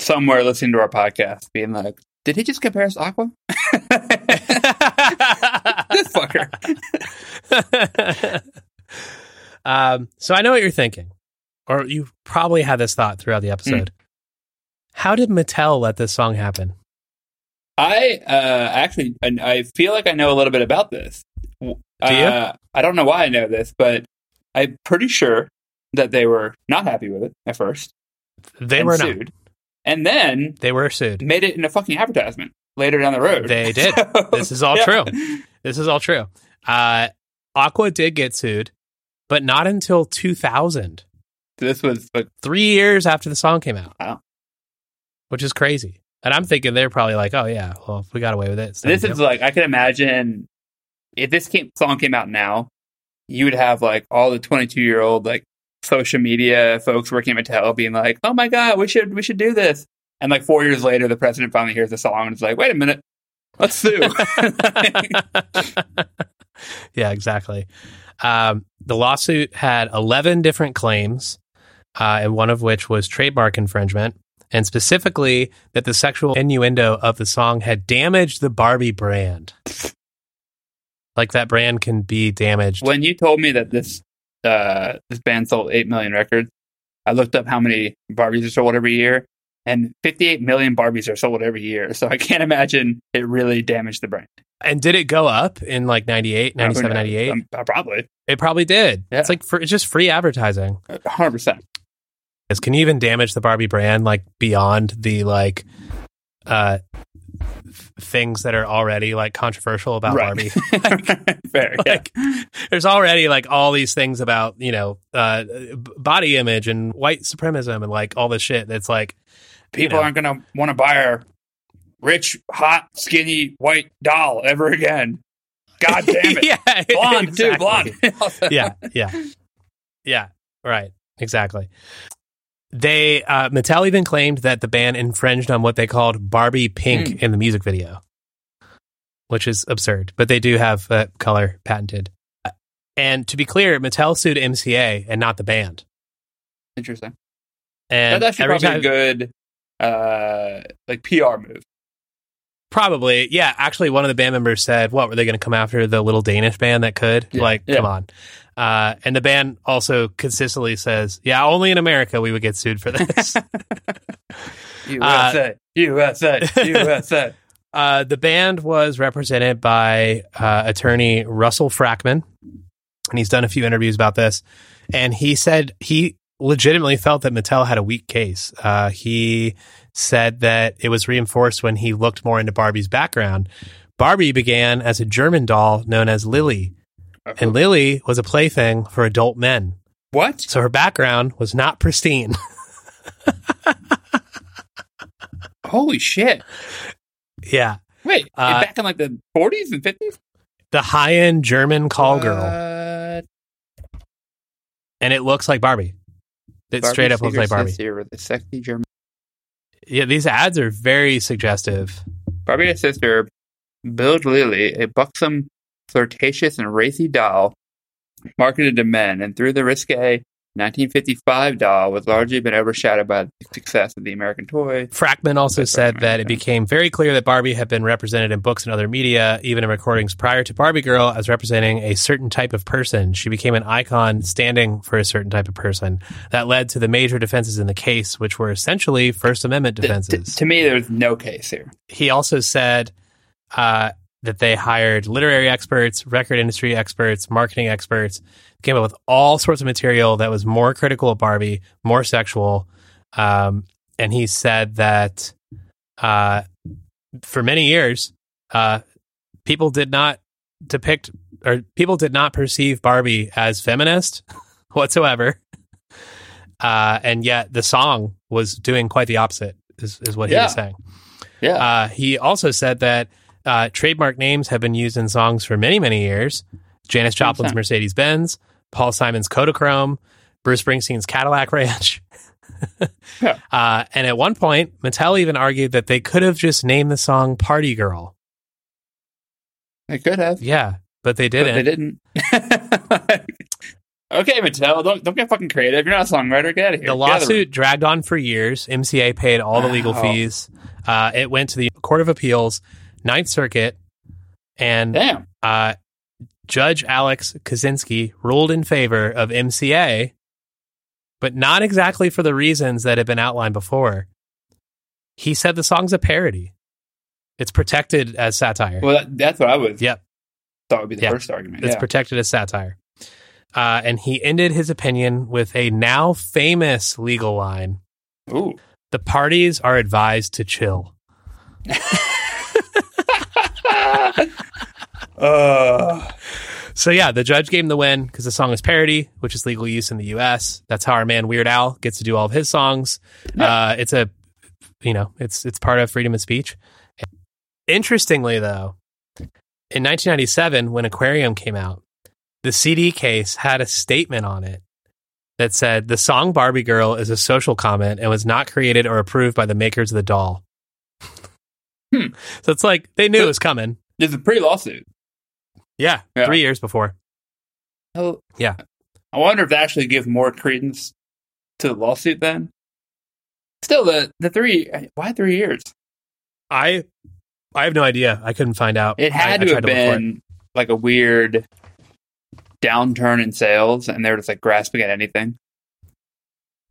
somewhere listening to our podcast, being like, "Did he just compare us to Aqua?" this fucker. um, so I know what you're thinking, or you probably had this thought throughout the episode. How did Mattel let this song happen? I uh, actually, I, I feel like I know a little bit about this. Do you? Uh, I don't know why I know this, but I'm pretty sure that they were not happy with it at first. They were not. sued, and then They were sued. made it in a fucking advertisement later down the road. They did. So, This is all yeah. true. This is all true. Uh, Aqua did get sued, but not until 2000, This was like three years after the song came out. Wow. Which is crazy. And I'm thinking they're probably like, oh, yeah, well, we got away with it. this is like I can imagine if this came, song came out now, you would have like all the 22 year old like social media folks working at Mattel being like, "Oh my god, we should we should do this." And like four years later, the president finally hears the song and is like, "Wait a minute, let's sue." yeah, exactly. Um, the lawsuit had 11 different claims, uh, and one of which was trademark infringement, and specifically that the sexual innuendo of the song had damaged the Barbie brand. Like that brand can be damaged. when you told me that this uh, this band sold eight million records, I looked up how many Barbies are sold every year, and 58 million Barbies are sold every year. So I can't imagine it really damaged the brand. And did it go up in like 98, 97, 98? Um, uh, probably It probably did. Yeah. It's like for, it's just free advertising. 100. Can you even damage the Barbie brand like beyond the like uh things that are already like controversial about Barbie? Fair, yeah. there's already like all these things about, you know, uh body image and white supremacism and like all this shit that's like People know. aren't going to want to buy a rich, hot, skinny, white doll ever again. God damn it. yeah, Blonde, exactly. too, blonde. yeah, yeah, yeah. Right, exactly. They uh, Mattel even claimed that the band infringed on what they called Barbie pink Hmm. in the music video, which is absurd. But they do have uh, color patented. And to be clear, Mattel sued MCA and not the band. Interesting. And That's actually probably time, a good uh, like PR move. probably, yeah. Actually, one of the band members said, "What were they going to come after the little Danish band that could?" Yeah, like, yeah. come on. Uh, and the band also consistently says, "Yeah, only in America we would get sued for this." USA, USA, USA. Uh, the band was represented by uh, attorney Russell Frackman, and he's done a few interviews about this. And he said he legitimately felt that Mattel had a weak case. Uh, he said that it was reinforced when he looked more into Barbie's background. Barbie began as a German doll known as Lilli, and Lilli was a plaything for adult men. what? So her background was not pristine. Holy shit! yeah. Wait, Uh, back in like the 40s and 50s? The high end German call girl. And it looks like Barbie. It Barbie straight up looks like Barbie. sister the sexy German. Yeah, these ads are very suggestive. Barbie and sister Bild Lilli, a buxom, flirtatious, and racy doll marketed to men, and through the risque 1955 doll was largely been overshadowed by the success of the American toy. Frackman also said that it became very clear that Barbie had been represented in books and other media, even in recordings prior to Barbie Girl, as representing a certain type of person. She became an icon standing for a certain type of person. That led to the major defenses in the case, which were essentially First Amendment defenses. t- to me, there's no case here. he also said uh, that they hired literary experts, record industry experts, marketing experts, came up with all sorts of material that was more critical of Barbie, more sexual. Um, and he said that uh, for many years, uh, people did not depict or people did not perceive Barbie as feminist whatsoever. Uh, and yet the song was doing quite the opposite, is, is what he Yeah. was saying. Yeah. Uh, he also said that uh, trademark names have been used in songs for many, many years. Janis Joplin's Mercedes Benz, Paul Simon's Kodachrome, Bruce Springsteen's Cadillac Ranch. Yeah. uh, and at one point, Mattel even argued that they could have just named the song Party Girl. They could have. Yeah, but they didn't. they didn't. okay, Mattel, don't don't get fucking creative. You're not a songwriter. Get out of here. The Get out of lawsuit dragged on for years. MCA paid all the legal Wow. fees. Uh, it went to the Court of Appeals, Ninth Circuit, and. Damn. uh, Judge Alex Kozinski ruled in favor of MCA, but not exactly for the reasons that had been outlined before. He said the song's a parody. It's protected as satire. Well, that, that's what I would Yep. thought would be the Yeah. first argument. It's yeah. protected as satire. Uh, and he ended his opinion with a now famous legal line Ooh. The parties are advised to chill. Uh, So yeah, the judge gave him the win because the song is parody, which is legal use in the U.S. That's how our man Weird Al gets to do all of his songs. Uh, it's a, you know, it's it's part of freedom of speech. Interestingly, though, in 1997, when Aquarium came out, the CD case had a statement on it that said the song "Barbie Girl" is a social comment and was not created or approved by the makers of the doll. Hmm. So it's like they knew So- it was coming. there's a pre lawsuit. Yeah, Yeah. three years before. Oh, Yeah. I wonder if they actually give more credence to the lawsuit then. Still, the the three. Why three years? I I have no idea. I couldn't find out. It had I to tried have been like a weird downturn in sales, and they're just like grasping at anything.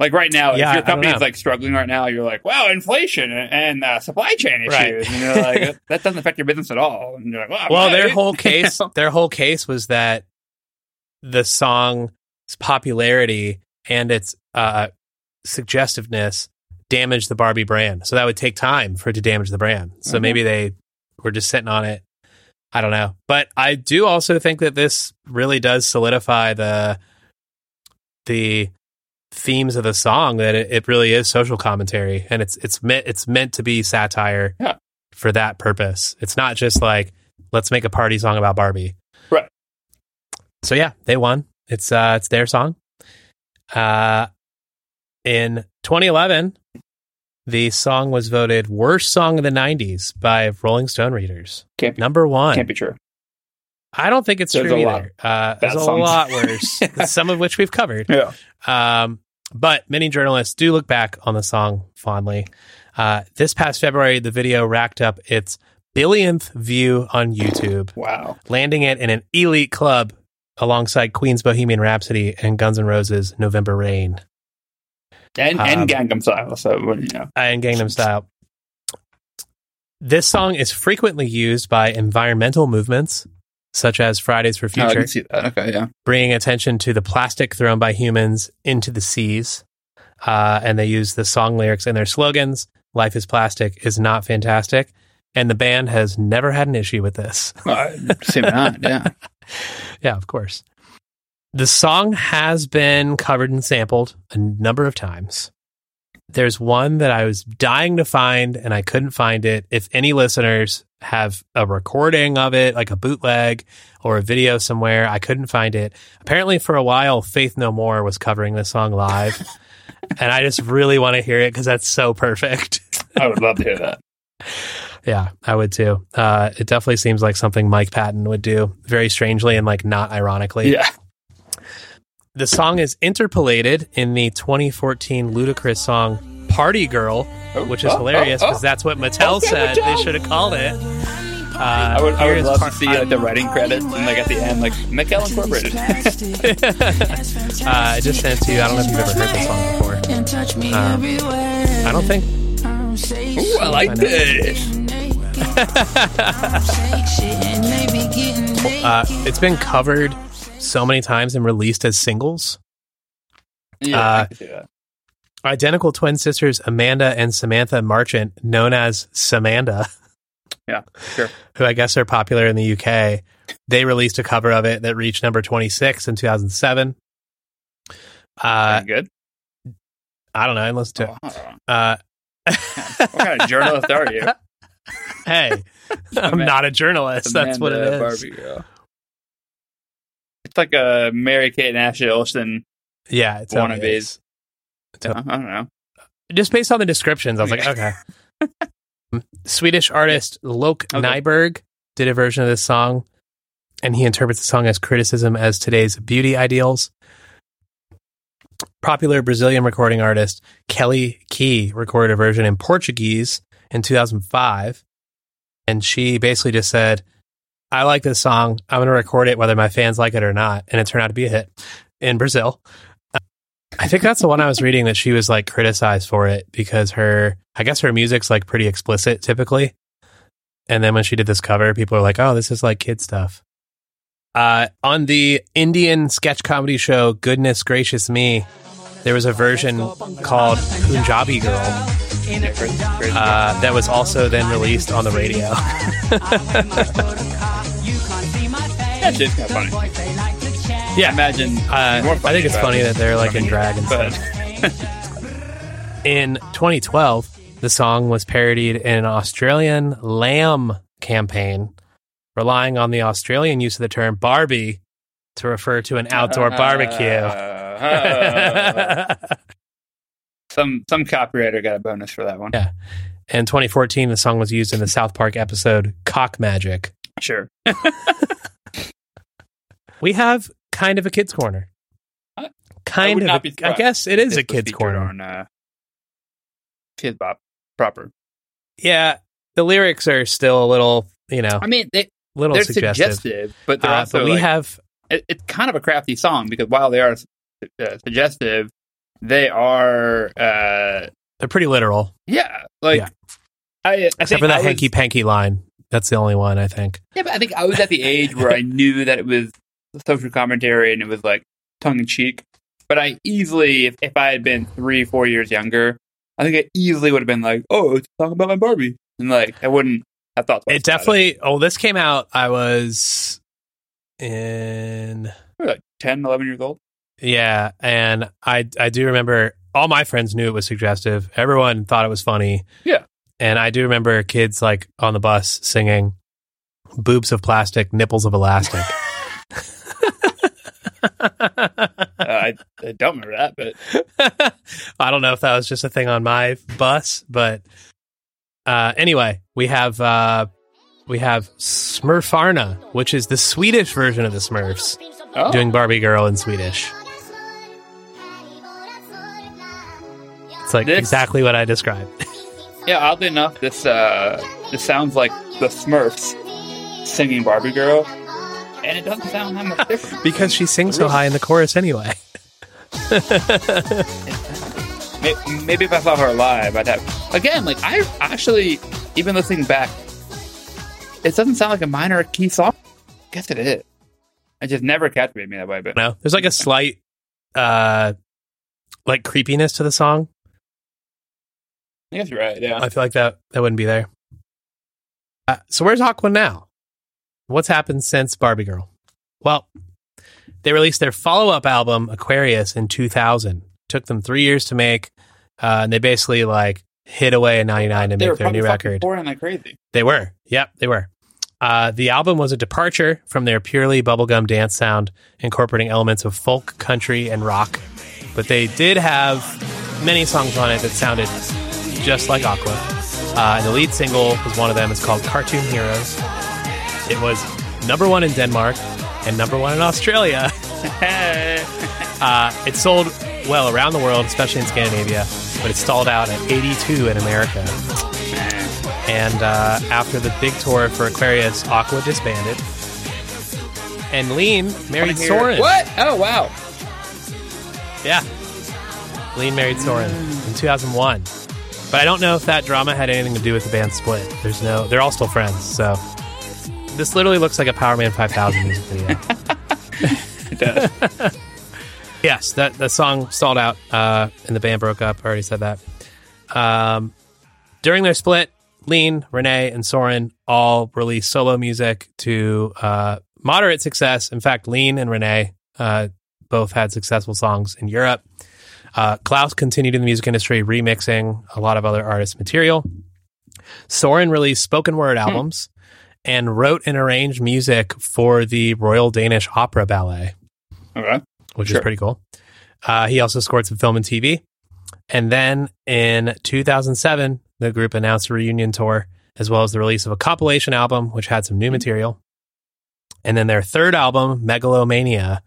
Like right now, Yeah, if your don't company's like struggling right now, you're like, "Wow, inflation and, and uh, supply chain issues," Right. and you're like, "That doesn't affect your business at all." And you're like, "Wow, Well, their whole case, their whole case was that the song's popularity and its uh, suggestiveness damaged the Barbie brand. So that would take time for it to damage the brand. So Mhm. maybe they were just sitting on it. I don't know. But I do also think that this really does solidify the the themes of the song that it, it really is social commentary and it's it's meant it's meant to be satire Yeah. for that purpose. It's not just like let's make a party song about Barbie. Right. So yeah, they won. It's uh it's their song. Uh in 2011, the song was voted worst song of the 90s by Rolling Stone readers. Can't be, Number 1. can't be true. I don't think it's There's true a lot either. Uh, there's a lot worse, some of which we've covered. Yeah. Um, but many journalists do look back on the song fondly. Uh, this past February, the video racked up its billionth view on YouTube, Wow. landing it in an elite club alongside Queen's Bohemian Rhapsody and Guns N' Roses' November Rain And Um, and Gangnam Style. So you know. and Gangnam Style. This song is frequently used by environmental movements, such as Fridays for Oh, I Future. can see that. Okay. Yeah. bringing attention to the plastic thrown by humans into the seas. Uh, and they use the song lyrics in their slogans. Life is plastic is not fantastic. And the band has never had an issue with this. Uh, seem not. Yeah. yeah, of course. The song has been covered and sampled a number of times. There's one that I was dying to find and I couldn't find it. If any listeners have a recording of it, like a bootleg or a video somewhere, I couldn't find it. Apparently, for a while, Faith No More was covering this song live. and I just really want to hear it because that's so perfect. I would love to hear that. Yeah, I would too. Uh, it definitely seems like something Mike Patton would do, very strangely and like not ironically. Yeah. The song is interpolated in the 2014 Ludacris song "Party Girl," which is Oh, hilarious oh, oh. because that's what Mattel Okay, said Mattel. they should have called it. Uh, I would, I would love par- to see like the writing credits and like at the end, like Mattel Incorporated. uh, I just sent to you. I don't know if you've ever heard this song before. Um, I don't think. Ooh, I like I know. this. Uh, it's been covered so many times and released as singles. Yeah, Uh, I can see that. Identical twin sisters Amanda and Samantha Marchant, known as Samanda, Yeah, sure. who I guess are popular in the UK, they released a cover of it that reached number 26 in 2007. Uh, good. I don't know. I listened to Oh, it. Uh, what kind of journalist are you? hey, I'm not a journalist. That's what it Amanda. Barbie girl. It's like a Mary Kate and Ashley Olsen. Yeah, it's one of wannabes. I don't know. Just based on the descriptions, I was like, okay. Swedish artist Loke Okay. Nyberg did a version of this song, and he interprets the song as criticism as today's beauty ideals. Popular Brazilian recording artist Kelly Key recorded a version in Portuguese in 2005. And she basically just said, I like this song. I'm going to record it whether my fans like it or not. And it turned out to be a hit in Brazil. I think that's the one I was reading that she was like criticized for it because her, I guess her music's like pretty explicit typically. And then when she did this cover, people are like, oh, this is like kid stuff. Uh, on the Indian sketch comedy show Goodness Gracious Me, there was a version called Punjabi Girl uh, that was also then released on the radio. That shit's kind of funny. yeah, Imagine. Uh, more I think it's funny that they're like in drag and stuff. In 2012, the song was parodied in an Australian lamb campaign, relying on the Australian use of the term Barbie to refer to an outdoor barbecue. Uh, some some copywriter got a bonus for that one. Yeah. In 2014, the song was used in the South Park episode Cock Magic. Sure. We have kind of a kids' corner. I- I Kind of. a- I guess it is a kids' corner. on uh, Kid Bop proper. Yeah, the lyrics are still a little, you know, I mean, they, little they're suggestive. suggestive, but they're Uh, also but we like- have it, it's kind of a crafty song because while they are uh, suggestive, they are uh, they're pretty literal, yeah, like Yeah. I, I except for that was- hanky panky line. That's the only one I think. Yeah, but I think I was at the age where I knew that it was social commentary and it was like tongue in cheek. But I easily, if, if I had been three, four years younger, I think I easily would have been like, "Oh, it's talking about my Barbie," and like I wouldn't have thought. It definitely. Oh, this came out. I was in. Like 10, 11 years old. Yeah, and I I do remember all my friends knew it was suggestive. Everyone thought it was funny. Yeah. And I do remember kids like on the bus singing boobs of plastic, nipples of elastic. Uh, I, I don't remember that, but I don't know if that was just a thing on my bus, but uh, anyway, we have uh, we have Smurfarna, which is the Swedish version of the Smurfs, oh, doing Barbie Girl in Swedish. Like This- exactly what I described. yeah. Oddly enough, this uh, this sounds like the Smurfs singing Barbie Girl, and it doesn't sound that much different. because she sings so high in the chorus anyway. Maybe if I saw her live, I'd have. Again, like I actually, even listening back, it doesn't sound like a minor key song. I guess it is. It just never captivated me that way. But No, there's like a slight, uh, like creepiness to the song. You're right. Yeah. I feel like that that wouldn't be there. Uh, so where's Aqua now? What's happened since Barbie Girl? Well, they released their follow up album Aquarius in 2000. Took them three years to make, uh, and they basically like hit away in '99 to they make their new fucking record. pouring like crazy. They were. Yep, they were. Uh, the album was a departure from their purely bubblegum dance sound, incorporating elements of folk, country, and rock. But they did have many songs on it that sounded just like Aqua. Uh, and the lead single was one of them. It's called Cartoon Heroes. It was number one in Denmark and number one in Australia. Uh, it sold well around the world, especially in Scandinavia, but it stalled out at 82 in America. And uh, after the big tour for Aquarius, Aqua disbanded. And Lene married Soren. What? Oh wow. Yeah. Lene married Soren in 2001. But I don't know if that drama had anything to do with the band split. There's no, they're all still friends. So this literally looks like a Powerman 5000 music video. It does. yes, that the song stalled out uh, and the band broke up. I already said that. Um, during their split, Lene, René, and Soren all released solo music to uh, moderate success. In fact, Lene and René uh, both had successful songs in Europe. Uh, Claus continued in the music industry, remixing a lot of other artists' material. Soren released spoken word albums and wrote and arranged music for the Royal Danish Opera Ballet okay. which is pretty cool. Uh, he also scored some film and TV. And then in 2007, the group announced a reunion tour as well as the release of a compilation album, which had some new material. And then their third album, Megalomania,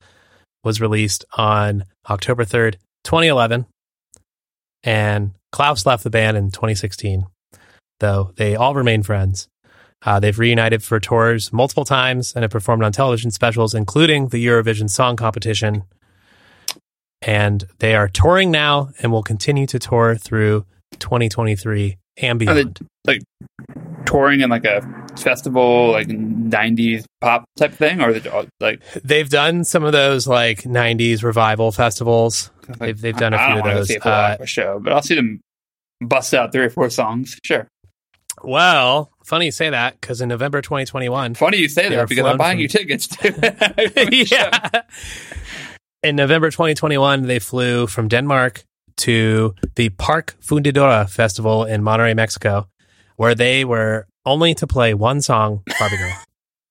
was released on October 3rd, 2011. And Claus left the band in 2016, though they all remain friends. Uh, they've reunited for tours multiple times and have performed on television specials, including the Eurovision Song Competition. And they are touring now and will continue to tour through 2023 and Are they beyond. like touring in like a festival, like '90s pop type thing, or are they, like they've done some of those like 90s revival festivals. like They've- they've done a few of those. See a Uh, Aqua show, but I'll see them bust out three or four songs. Sure. Well, funny you say that because in November 2021, Funny you say that because I'm buying from- you tickets to. yeah. In November 2021, they flew from Denmark to the Park Fundidora Festival in Monterrey, Mexico, where they were only to play one song, Barbie Girl.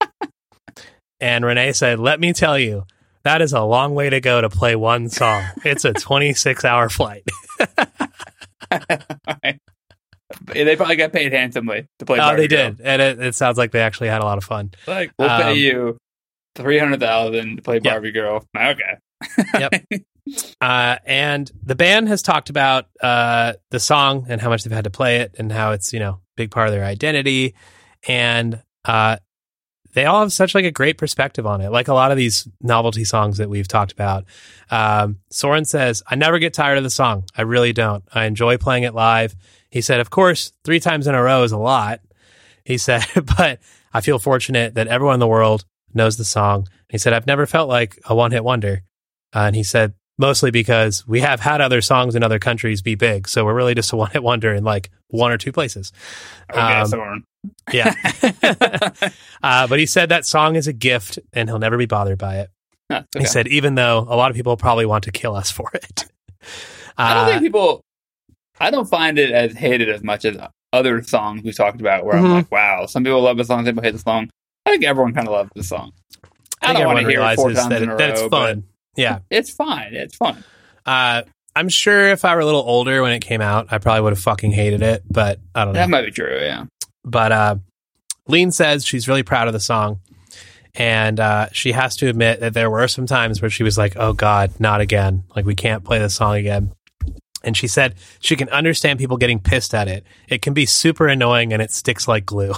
and René said, Let me tell you, that is a long way to go to play one song. It's a 26 hour flight. they probably got paid handsomely to play. Oh, Barbie they Girl. did. And it, it sounds like they actually had a lot of fun. Like we'll Um, pay you three hundred thousand to play Yeah. Barbie Girl. Okay. Yep. Uh, and the band has talked about uh, the song and how much they've had to play it and how it's, you know, big part of their identity. And uh, they all have such like a great perspective on it. Like a lot of these novelty songs that we've talked about. Um, Soren says, I never get tired of the song. I really don't. I enjoy playing it live. He said, of course, three times in a row is a lot. He said, but I feel fortunate that everyone in the world knows the song. He said, I've never felt like a one hit wonder. Uh, and he said, mostly because we have had other songs in other countries be big. So we're really just a one hit wonder in like one or two places. Okay, Um. Yeah. uh, but he said that song is a gift and he'll never be bothered by it. Huh, it's He said, even though a lot of people probably want to kill us for it. I don't Uh, think people. I don't find it as hated as much as other songs we talked about. Where Mhm. I'm like, wow, some people love the song, some people hate the song. I think everyone kind of loves the song. I, think don't want to hear it four times that, in a that it's row, but fun. Yeah. It's fine. It's fun. Uh, I'm sure if I were a little older when it came out, I probably would have fucking hated it, but I don't know. That might be true. Yeah. But uh, Lene says she's really proud of the song. And uh, she has to admit that there were some times where she was like, oh God, not again. Like, we can't play this song again. And she said she can understand people getting pissed at it. It can be super annoying and it sticks like glue.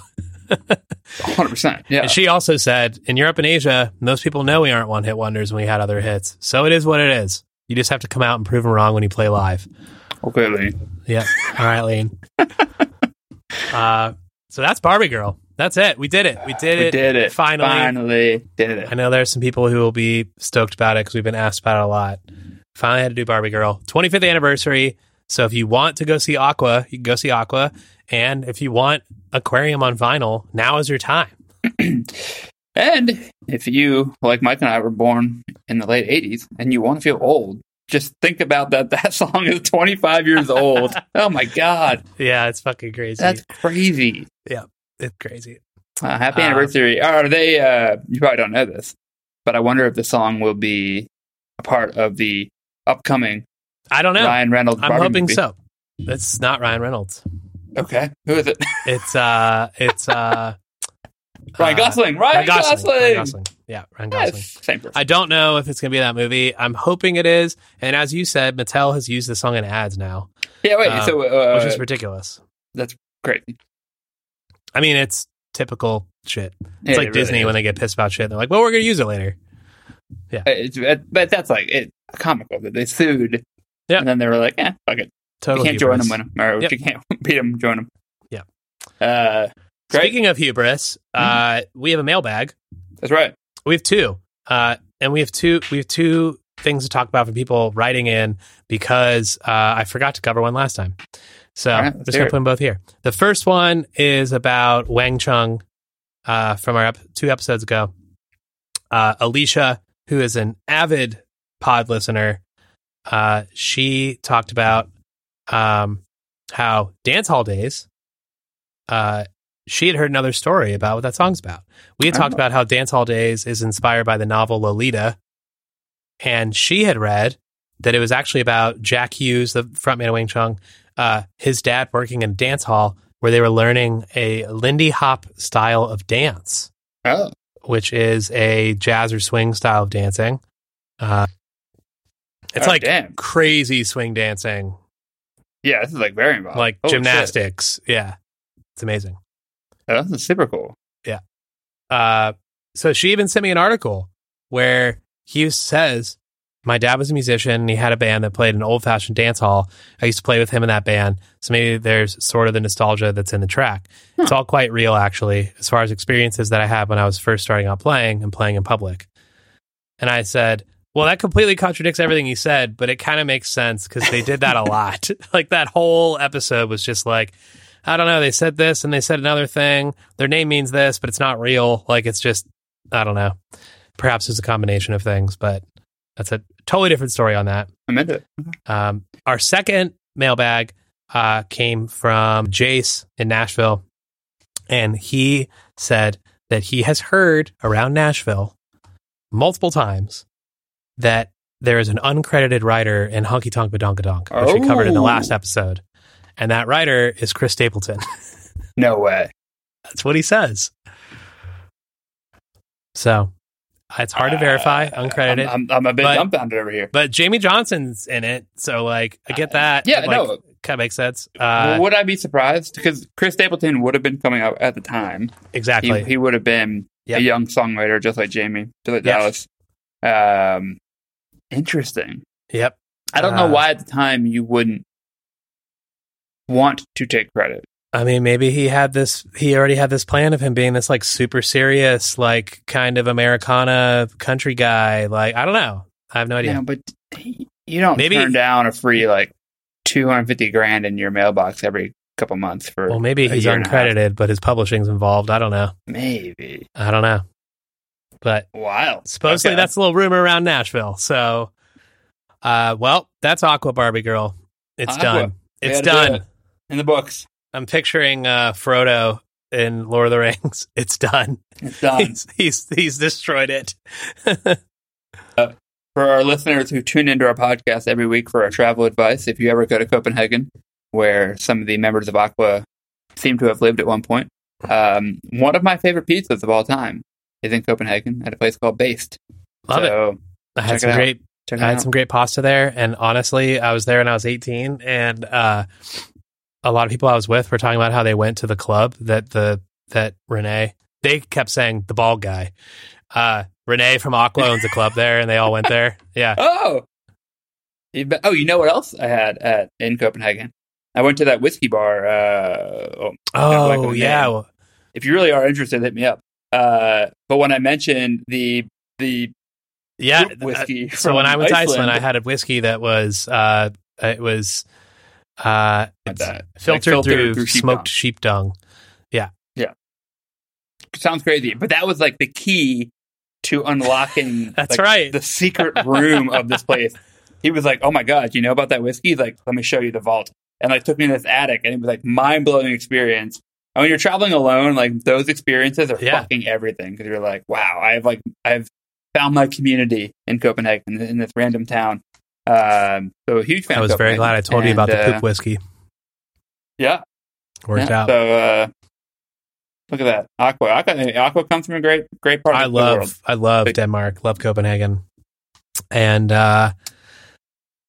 100. percent Yeah. And she also said, in Europe and Asia, most people know we aren't one hit wonders when we had other hits. So it is what it is. You just have to come out and prove them wrong when you play live. okay, Lee. Yeah. All right, Lene. uh, so that's Barbie Girl. That's it. We did it. We did it. We it. did it. Finally. Finally did it. I know there's some people who will be stoked about it because we've been asked about it a lot. Finally had to do Barbie Girl. 25th anniversary. So if you want to go see Aqua, you can go see Aqua. And if you want Aquarium on vinyl, now is your time. And if you, like Mike and I, were born in the late 80s and you want to feel old, just think about that. That song is 25 years old. oh my God. Yeah, it's fucking crazy. That's crazy. Yeah, it's crazy. Uh, happy Uh, anniversary. Are they, uh, you probably don't know this, but I wonder if the song will be a part of the upcoming I don't know. Ryan Reynolds I'm hoping movie. so. It's not Ryan Reynolds. Okay. Who is it? It's uh it's uh Ryan uh, Gosling. Ryan, Ryan Gosling. Gosling. Ryan Gosling. Yeah, Ryan Gosling. Yes, same person. I don't know if it's going to be that movie. I'm hoping it is. And as you said, Mattel has used the song in ads now, yeah, wait. uh, so, uh, which is ridiculous. that's great. I mean, it's typical shit. It's Yeah, like it really Disney is. when they get pissed about shit. They're like, well, we're going to use it later. It's, it, but that's like it, comical that they sued. Yeah. And then they were like, eh, fuck it. Total you can't join them, win them. Or Yep. you can't beat them, join them. Yeah. Uh, great. Speaking of hubris, uh, we have a mailbag. That's right. We have two, uh, and we have two. We have two things to talk about from people writing in because uh, I forgot to cover one last time. So right, I'm just gonna put them both here. The first one is about Wang Chung uh, from our ep- two episodes ago. Uh, Alicia, who is an avid pod listener, uh, she talked about um, how dance hall days. Uh, she had heard another story about what that song's about. We had talked Oh. about how Dance Hall Days is inspired by the novel Lolita, and she had read that it was actually about Jack Hues, the frontman of Wang Chung, uh, his dad working in a dance hall where they were learning a Lindy Hop style of dance, Oh, which is a jazz or swing style of dancing. Uh, it's Oh, like damn. crazy swing dancing, yeah, this is like very involved. like Holy shit. gymnastics. Yeah, it's amazing. Oh, this is super cool. Yeah. Uh, so she even sent me an article where he says, My dad was a musician and he had a band that played an old fashioned dance hall. I used to play with him in that band. So maybe there's sort of the nostalgia that's in the track. It's all quite real, actually, as far as experiences that I had when I was first starting out playing and playing in public. And I said, well, that completely contradicts everything he said, but it kind of makes sense because they did that a lot. like that whole episode was just like, I don't know. They said this and they said another thing. Their name means this, but it's not real. Like it's just, I don't know. Perhaps it's a combination of things, but that's a totally different story on that. I'm into it. Um, our second mailbag uh, came from Jace in Nashville, and he said that he has heard around Nashville multiple times that there is an uncredited writer in Honky Tonk Badonka Donk, which we covered in the Oh. last episode. And that writer is Chris Stapleton. No way. That's what he says. So it's hard to verify, Uh, uncredited. I'm, I'm, I'm a bit But- dumbfounded over here. but Jamey Johnson's in it, so like I get that. yeah, It, like, no. kind of makes sense. Uh, would I be surprised? Because Chris Stapleton would have been coming out at the time. He, exactly. he would have been Yep. a young songwriter, just like Jamey, just like Yep. Dallas. Um, interesting. yep. I don't know Uh, why at the time you wouldn't want to take credit. I mean, maybe he had this. He already had this plan of him being this like super serious, like kind of Americana country guy. Like I don't know. I have no idea. Yeah, but you don't Maybe- turn down a free like two hundred fifty grand in your mailbox every couple months for. Well, maybe he's year and a half. uncredited, but his publishing's involved. I don't know. Maybe I don't know. But wild. supposedly Okay. that's a little rumor around Nashville. So, uh, well, that's Aqua Barbie Girl. It's Aqua. done. It's to do done. it. in the books. I'm picturing uh, Frodo in Lord of the Rings. It's done. It's done. He's, he's he's destroyed it. for our listeners who tune into our podcast every week for our travel advice, if you ever go to Copenhagen, where some of the members of Aqua seem to have lived at one point, um, one of my favorite pizzas of all time is in Copenhagen at a place called Based. Love it. I had some great I had out. some great pasta there, and honestly, I was there when I was 18, and uh, a lot of people I was with were talking about how they went to the club that the that René they kept saying the bald guy, uh, René from Aqua owns a club there, and they all went there. Yeah, Oh, You oh, you know what else I had at in Copenhagen? I went to that whiskey bar. Uh, oh, oh yeah, name. if you really are interested, hit me up. Uh, but when I mentioned the the yeah. Whiskey uh, so when I was Iceland. Iceland, I had a whiskey that was uh, it was uh, Like filtered, Like filtered through, through sheep smoked dung. sheep dung. Yeah, yeah, sounds crazy, but that was like the key to unlocking. That's like, right. The secret room of this place. He was like, "Oh my god, you know about that whiskey? He's Like, let me show you the vault." And like took me to this attic, and it was like mind blowing experience. And when you're traveling alone, like those experiences are Yeah. fucking everything because you're like, "Wow, I have like I've found my community in Copenhagen in this random town." Um, so a huge fan. I was very glad I told you And, about the uh, poop whiskey. Yeah, Worked yeah. out. So uh, look at that, Aqua. Aqua. Aqua comes from a great, great part of I the world. love I love Big- Denmark, love Copenhagen. And uh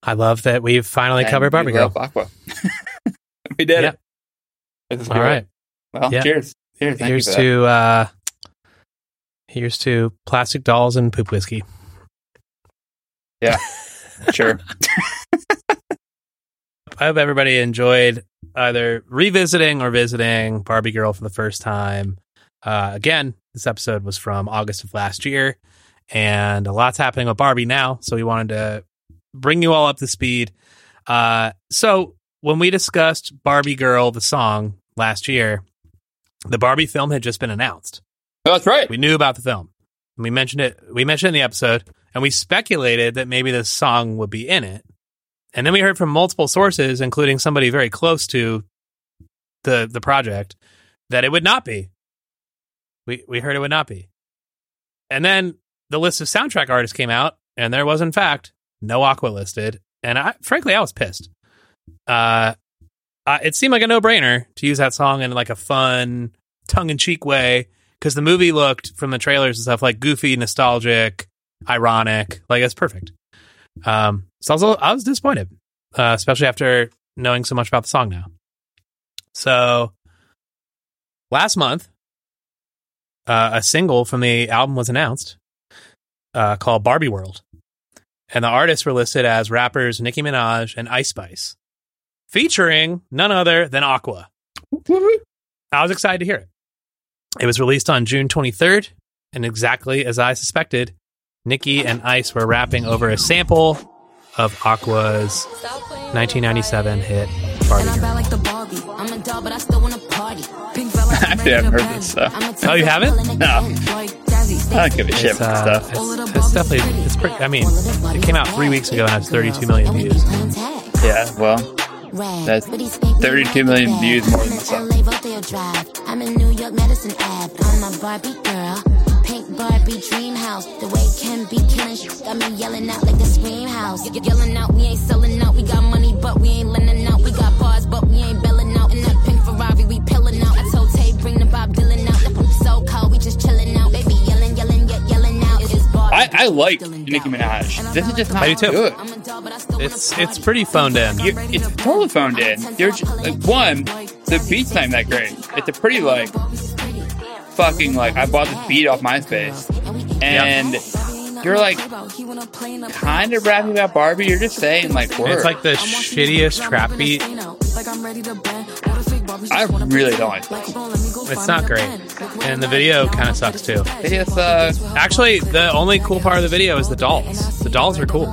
I love that we've finally And covered Barbie we Girl. love Aqua. we did Yeah. it. All right. Well, Yeah. cheers. Thank Here's you for that. to uh here's to plastic dolls and poop whiskey. Yeah, sure. I hope everybody enjoyed either revisiting or visiting Barbie Girl for the first time. Uh, again, this episode was from August of last year, and a lot's happening with Barbie now. So we wanted to bring you all up to speed. Uh, so when we discussed Barbie Girl, the song last year, the Barbie film had just been announced. Oh, that's right. We knew about the film. We mentioned it. We mentioned it in the episode, and we speculated that maybe this song would be in it. And then we heard from multiple sources, including somebody very close to the the project, that it would not be. We we heard it would not be. And then the list of soundtrack artists came out, and there was in fact no Aqua listed. And I frankly I was pissed. Uh uh, it seemed like a no brainer to use that song in like a fun, tongue in cheek way because the movie looked from the trailers and stuff like goofy, nostalgic, ironic. Like it's perfect. Um, so I was, I was disappointed, uh, especially after knowing so much about the song now. So last month, uh, a single from the album was announced uh, called Barbie World. And the artists were listed as rappers Nicki Minaj and Ice Spice, featuring none other than Aqua. I was excited to hear it. It was released on June 23rd, and exactly as I suspected, Nicki and Ice were rapping over a sample of Aqua's 1997 hit Barbie I'm Girl. bad like the Barbie. I'm a doll, but I still wanna party. Actually, I haven't heard this stuff. Oh, you haven't? No. I don't give a shit about uh, stuff. it's, it's definitely, it's pretty, I mean, it came out three weeks ago and has 32 million views. Yeah, well, That's 32 million views more than the song. I'm in New York, Madison Ave. I'm a Barbie girl. Pink Barbie dream house. The way Ken be got me yelling out like the scream house. Yelling out, we ain't selling out. We got money, but we ain't lending out. We got bars, but we ain't belling out. In that pink Ferrari, we pilling out. I told Tay, bring the Bob Dylan out. The poop so cold, we just chilling out. I, I like Nicki. Minaj. This is just not not I do too. good. I'm a doll, but I still It's it's pretty phoned in. You, it's totally phoned in. You're just, like, one, the beat's not even that great. It's a pretty like fucking like I bought this beat off MySpace, and you're like kind of rapping about Barbie. You're just saying like words. It's like the shittiest trap beat. I really don't like It's not great. And the video kind of sucks too. It is, uh, Actually, the only cool part of the video is the dolls. The dolls are cool.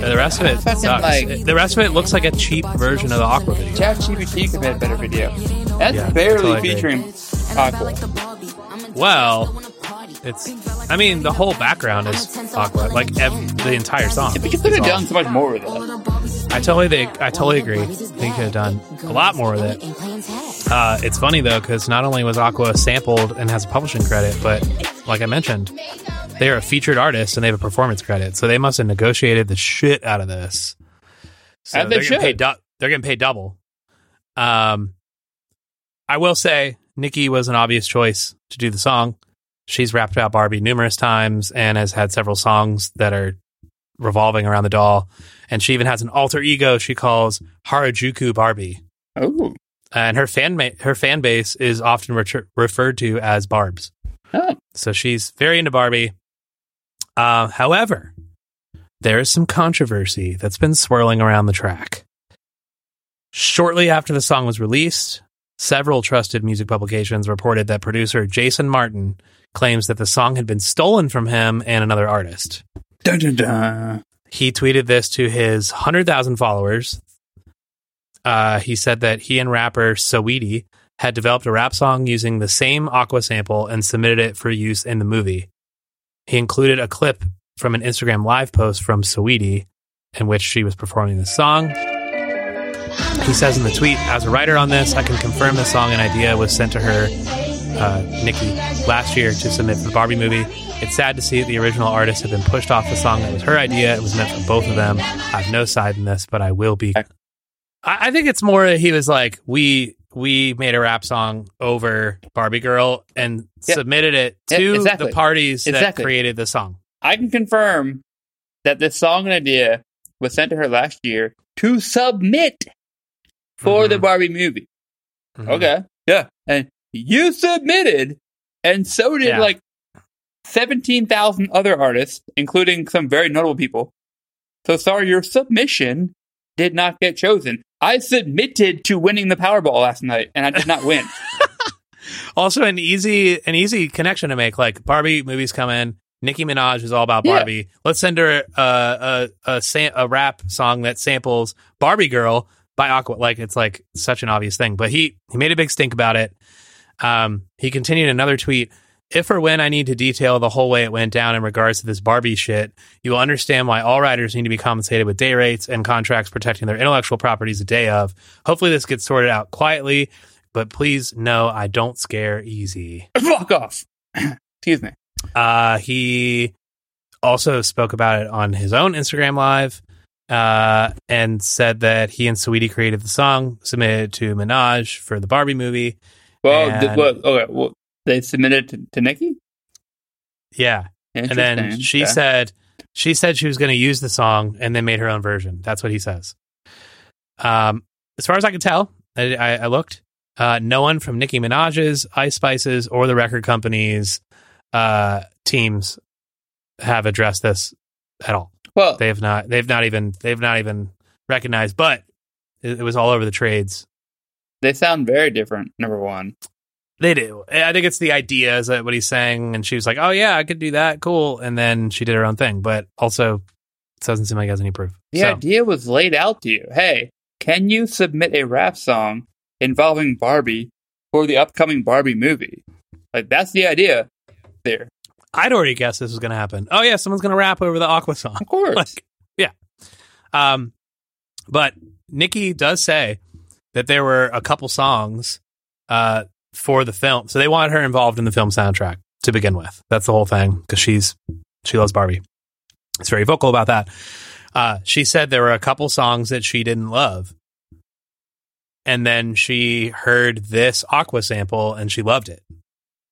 The rest of it Fucking, sucks. like- the rest of it looks like a cheap version of the Aqua video. ChatGPT could have made a better video. That's Yeah, barely agree. featuring Aqua. Well, It's, I mean, the whole background is Aqua, like ev- the entire song. But you could is have all- done so much more with it. I totally, I totally agree. They could have done a lot more with it. Uh, it's funny though because not only was Aqua sampled and has a publishing credit, but like I mentioned, they are a featured artist and they have a performance credit, so they must have negotiated the shit out of this. So As they they're getting should. paid. Du- they're getting paid double. Um, I will say Nicki was an obvious choice to do the song. She's rapped about Barbie numerous times and has had several songs that are revolving around the doll. And she even has an alter ego she calls Harajuku Barbie Oh. and her fan ma- her fan base is often retur referred to as Barbs. Oh. So she's very into Barbie. Uh, however, there is some controversy that's been swirling around the track. Shortly after the song was released, several trusted music publications reported that producer Jason Martin claims that the song had been stolen from him and another artist. Dun, dun, dun. He tweeted this to his 100,000 followers. Uh, he said that he and rapper Saweetie had developed a rap song using the same Aqua sample and submitted it for use in the movie. He included a clip from an Instagram live post from Saweetie in which she was performing the song. He says in the tweet, as a writer on this, I can confirm the song and idea was sent to her, uh, Nicki, last year to submit for the Barbie movie. It's sad to see that the original artist had been pushed off the song that was her idea. It was meant for both of them. I have no side in this, but I will be. I, I think it's more he was like, we we made a rap song over Barbie Girl and Yeah. submitted it to exactly. the parties that Exactly. created the song. I can confirm that this song and idea was sent to her last year to submit for the Mhm. Barbie movie. Mhm. Okay. Yeah. And you submitted, and so did Yeah. like 17,000 other artists, including some very notable people. So sorry, your submission did not get chosen. I submitted to winning the Powerball last night, and I did not win. Also, an easy an easy connection to make. Like Barbie movies come in. Nicki Minaj is all about Yeah. Barbie. Let's send her a a a, sam- a rap song that samples Barbie Girl by Aqua. Like it's like such an obvious thing, but he he made a big stink about it. Um, he continued another tweet. If or when I need to detail the whole way it went down in regards to this Barbie shit, you will understand why all writers need to be compensated with day rates and contracts protecting their intellectual properties a day of. Hopefully, this gets sorted out quietly, but please know I don't scare easy. Fuck off. Excuse me. Uh, he also spoke about it on his own Instagram live uh, and said that he and Saweetie created the song, submitted it to Minaj for the Barbie movie. Well, And- what, okay, well, they submitted to, to Nicki. Yeah, and then she Okay. said she said she was going to use the song and then made her own version. That's what he says. Um, as far as I can tell, I, I, I looked. Uh, no one from Nicki Minaj's, Ice Spice's, or the record company's uh, teams have addressed this at all. "Well, They have not. They've not even. They've not even recognized. But it, it was all over the trades. they sound very different." Number one, They do. I think it's the idea is that what he's saying, and she was like, "Oh yeah, I could do that, cool." And then she did her own thing, but also it doesn't seem like he has any proof. the so, idea was laid out to you. Hey, can you submit a rap song involving Barbie for the upcoming Barbie movie? Like that's the idea. There, I'd already guessed this was going to happen. Oh yeah, someone's going to rap over the Aqua song. of course. Like, yeah. Um, but Nicki does say that there were a couple songs uh for the film, so they wanted her involved in the film soundtrack to begin with. That's the whole thing because she's she loves Barbie. It's very vocal about that. Uh, she said there were a couple songs that she didn't love, and then she heard this Aqua sample and she loved it.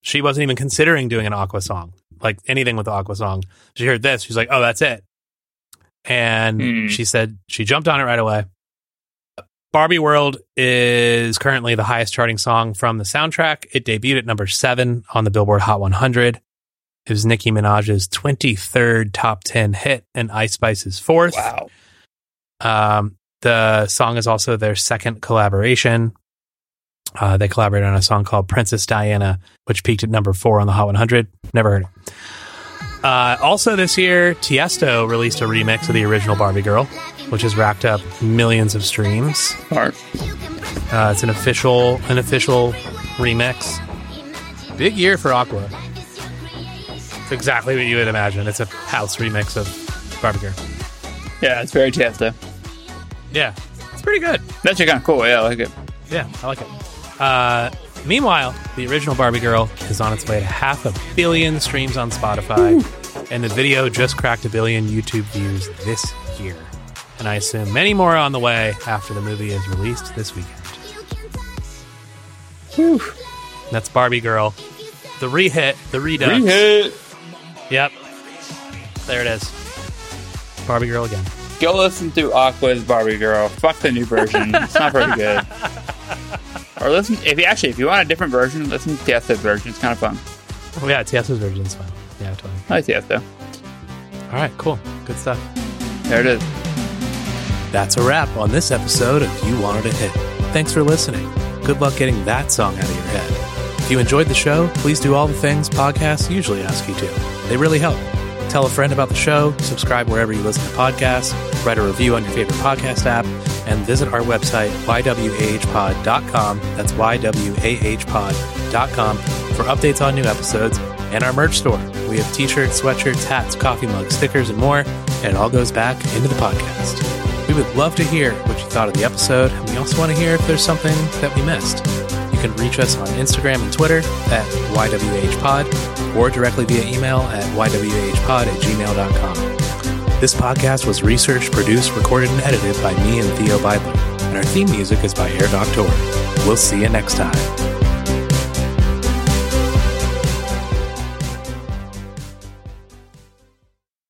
She wasn't even considering doing an Aqua song, like anything with the Aqua song. She heard this, she's like, "Oh, that's it." And Hmm. she said she jumped on it right away. Barbie World is currently the highest charting song from the soundtrack. It debuted at number seven on the Billboard Hot 100. It was Nicki Minaj's 23rd top 10 hit and Ice Spice's fourth. wow. Um, the song is also their second collaboration. Uh, they collaborated on a song called Princess Diana, which peaked at number four on the Hot 100. Never heard it. Uh, also this year, Tiesto released a remix of the original Barbie Girl, which has racked up millions of streams. Uh, it's an official, an official remix. Big year for Aqua. It's exactly what you would imagine. It's a house remix of Barbie Girl. Yeah, it's very Tiesto. Yeah, it's pretty good. That's kind of cool. Yeah, I like it. Yeah, I like it. Uh, meanwhile, the original Barbie Girl is on its way to half a billion streams on Spotify, and the video just cracked a billion YouTube views this year. And I assume many more are on the way after the movie is released this weekend. Whew. That's Barbie Girl. The re-hit, the redux. Re-hit. Yep. There it is. Barbie Girl again. Go listen to Aqua's Barbie Girl. Fuck the new version. it's not very good. Or listen if you actually if you want a different version, listen to Tiesto's version. It's kind of fun. Oh yeah, Tiesto's version is fun. Yeah, totally. I like Tiesto. All right, cool. Good stuff. There it is. That's a wrap on this episode of You Wanted a Hit. Thanks for listening. Good luck getting that song out of your head. If you enjoyed the show, please do all the things podcasts usually ask you to. They really help. Tell a friend about the show, subscribe wherever you listen to podcasts, write a review on your favorite podcast app, and visit our website, ywahpod.com. That's ywahpod.com for updates on new episodes and our merch store. We have t shirts, sweatshirts, hats, coffee mugs, stickers, and more, and it all goes back into the podcast. Would love to hear what you thought of the episode, and we also want to hear if there's something that we missed. You can reach us on Instagram and Twitter at YWHpod or directly via email at ywhpod at gmail.com. This podcast was researched, produced, recorded, and edited by me and Theo Beidler, and our theme music is by Air Doctor. We'll see you next time.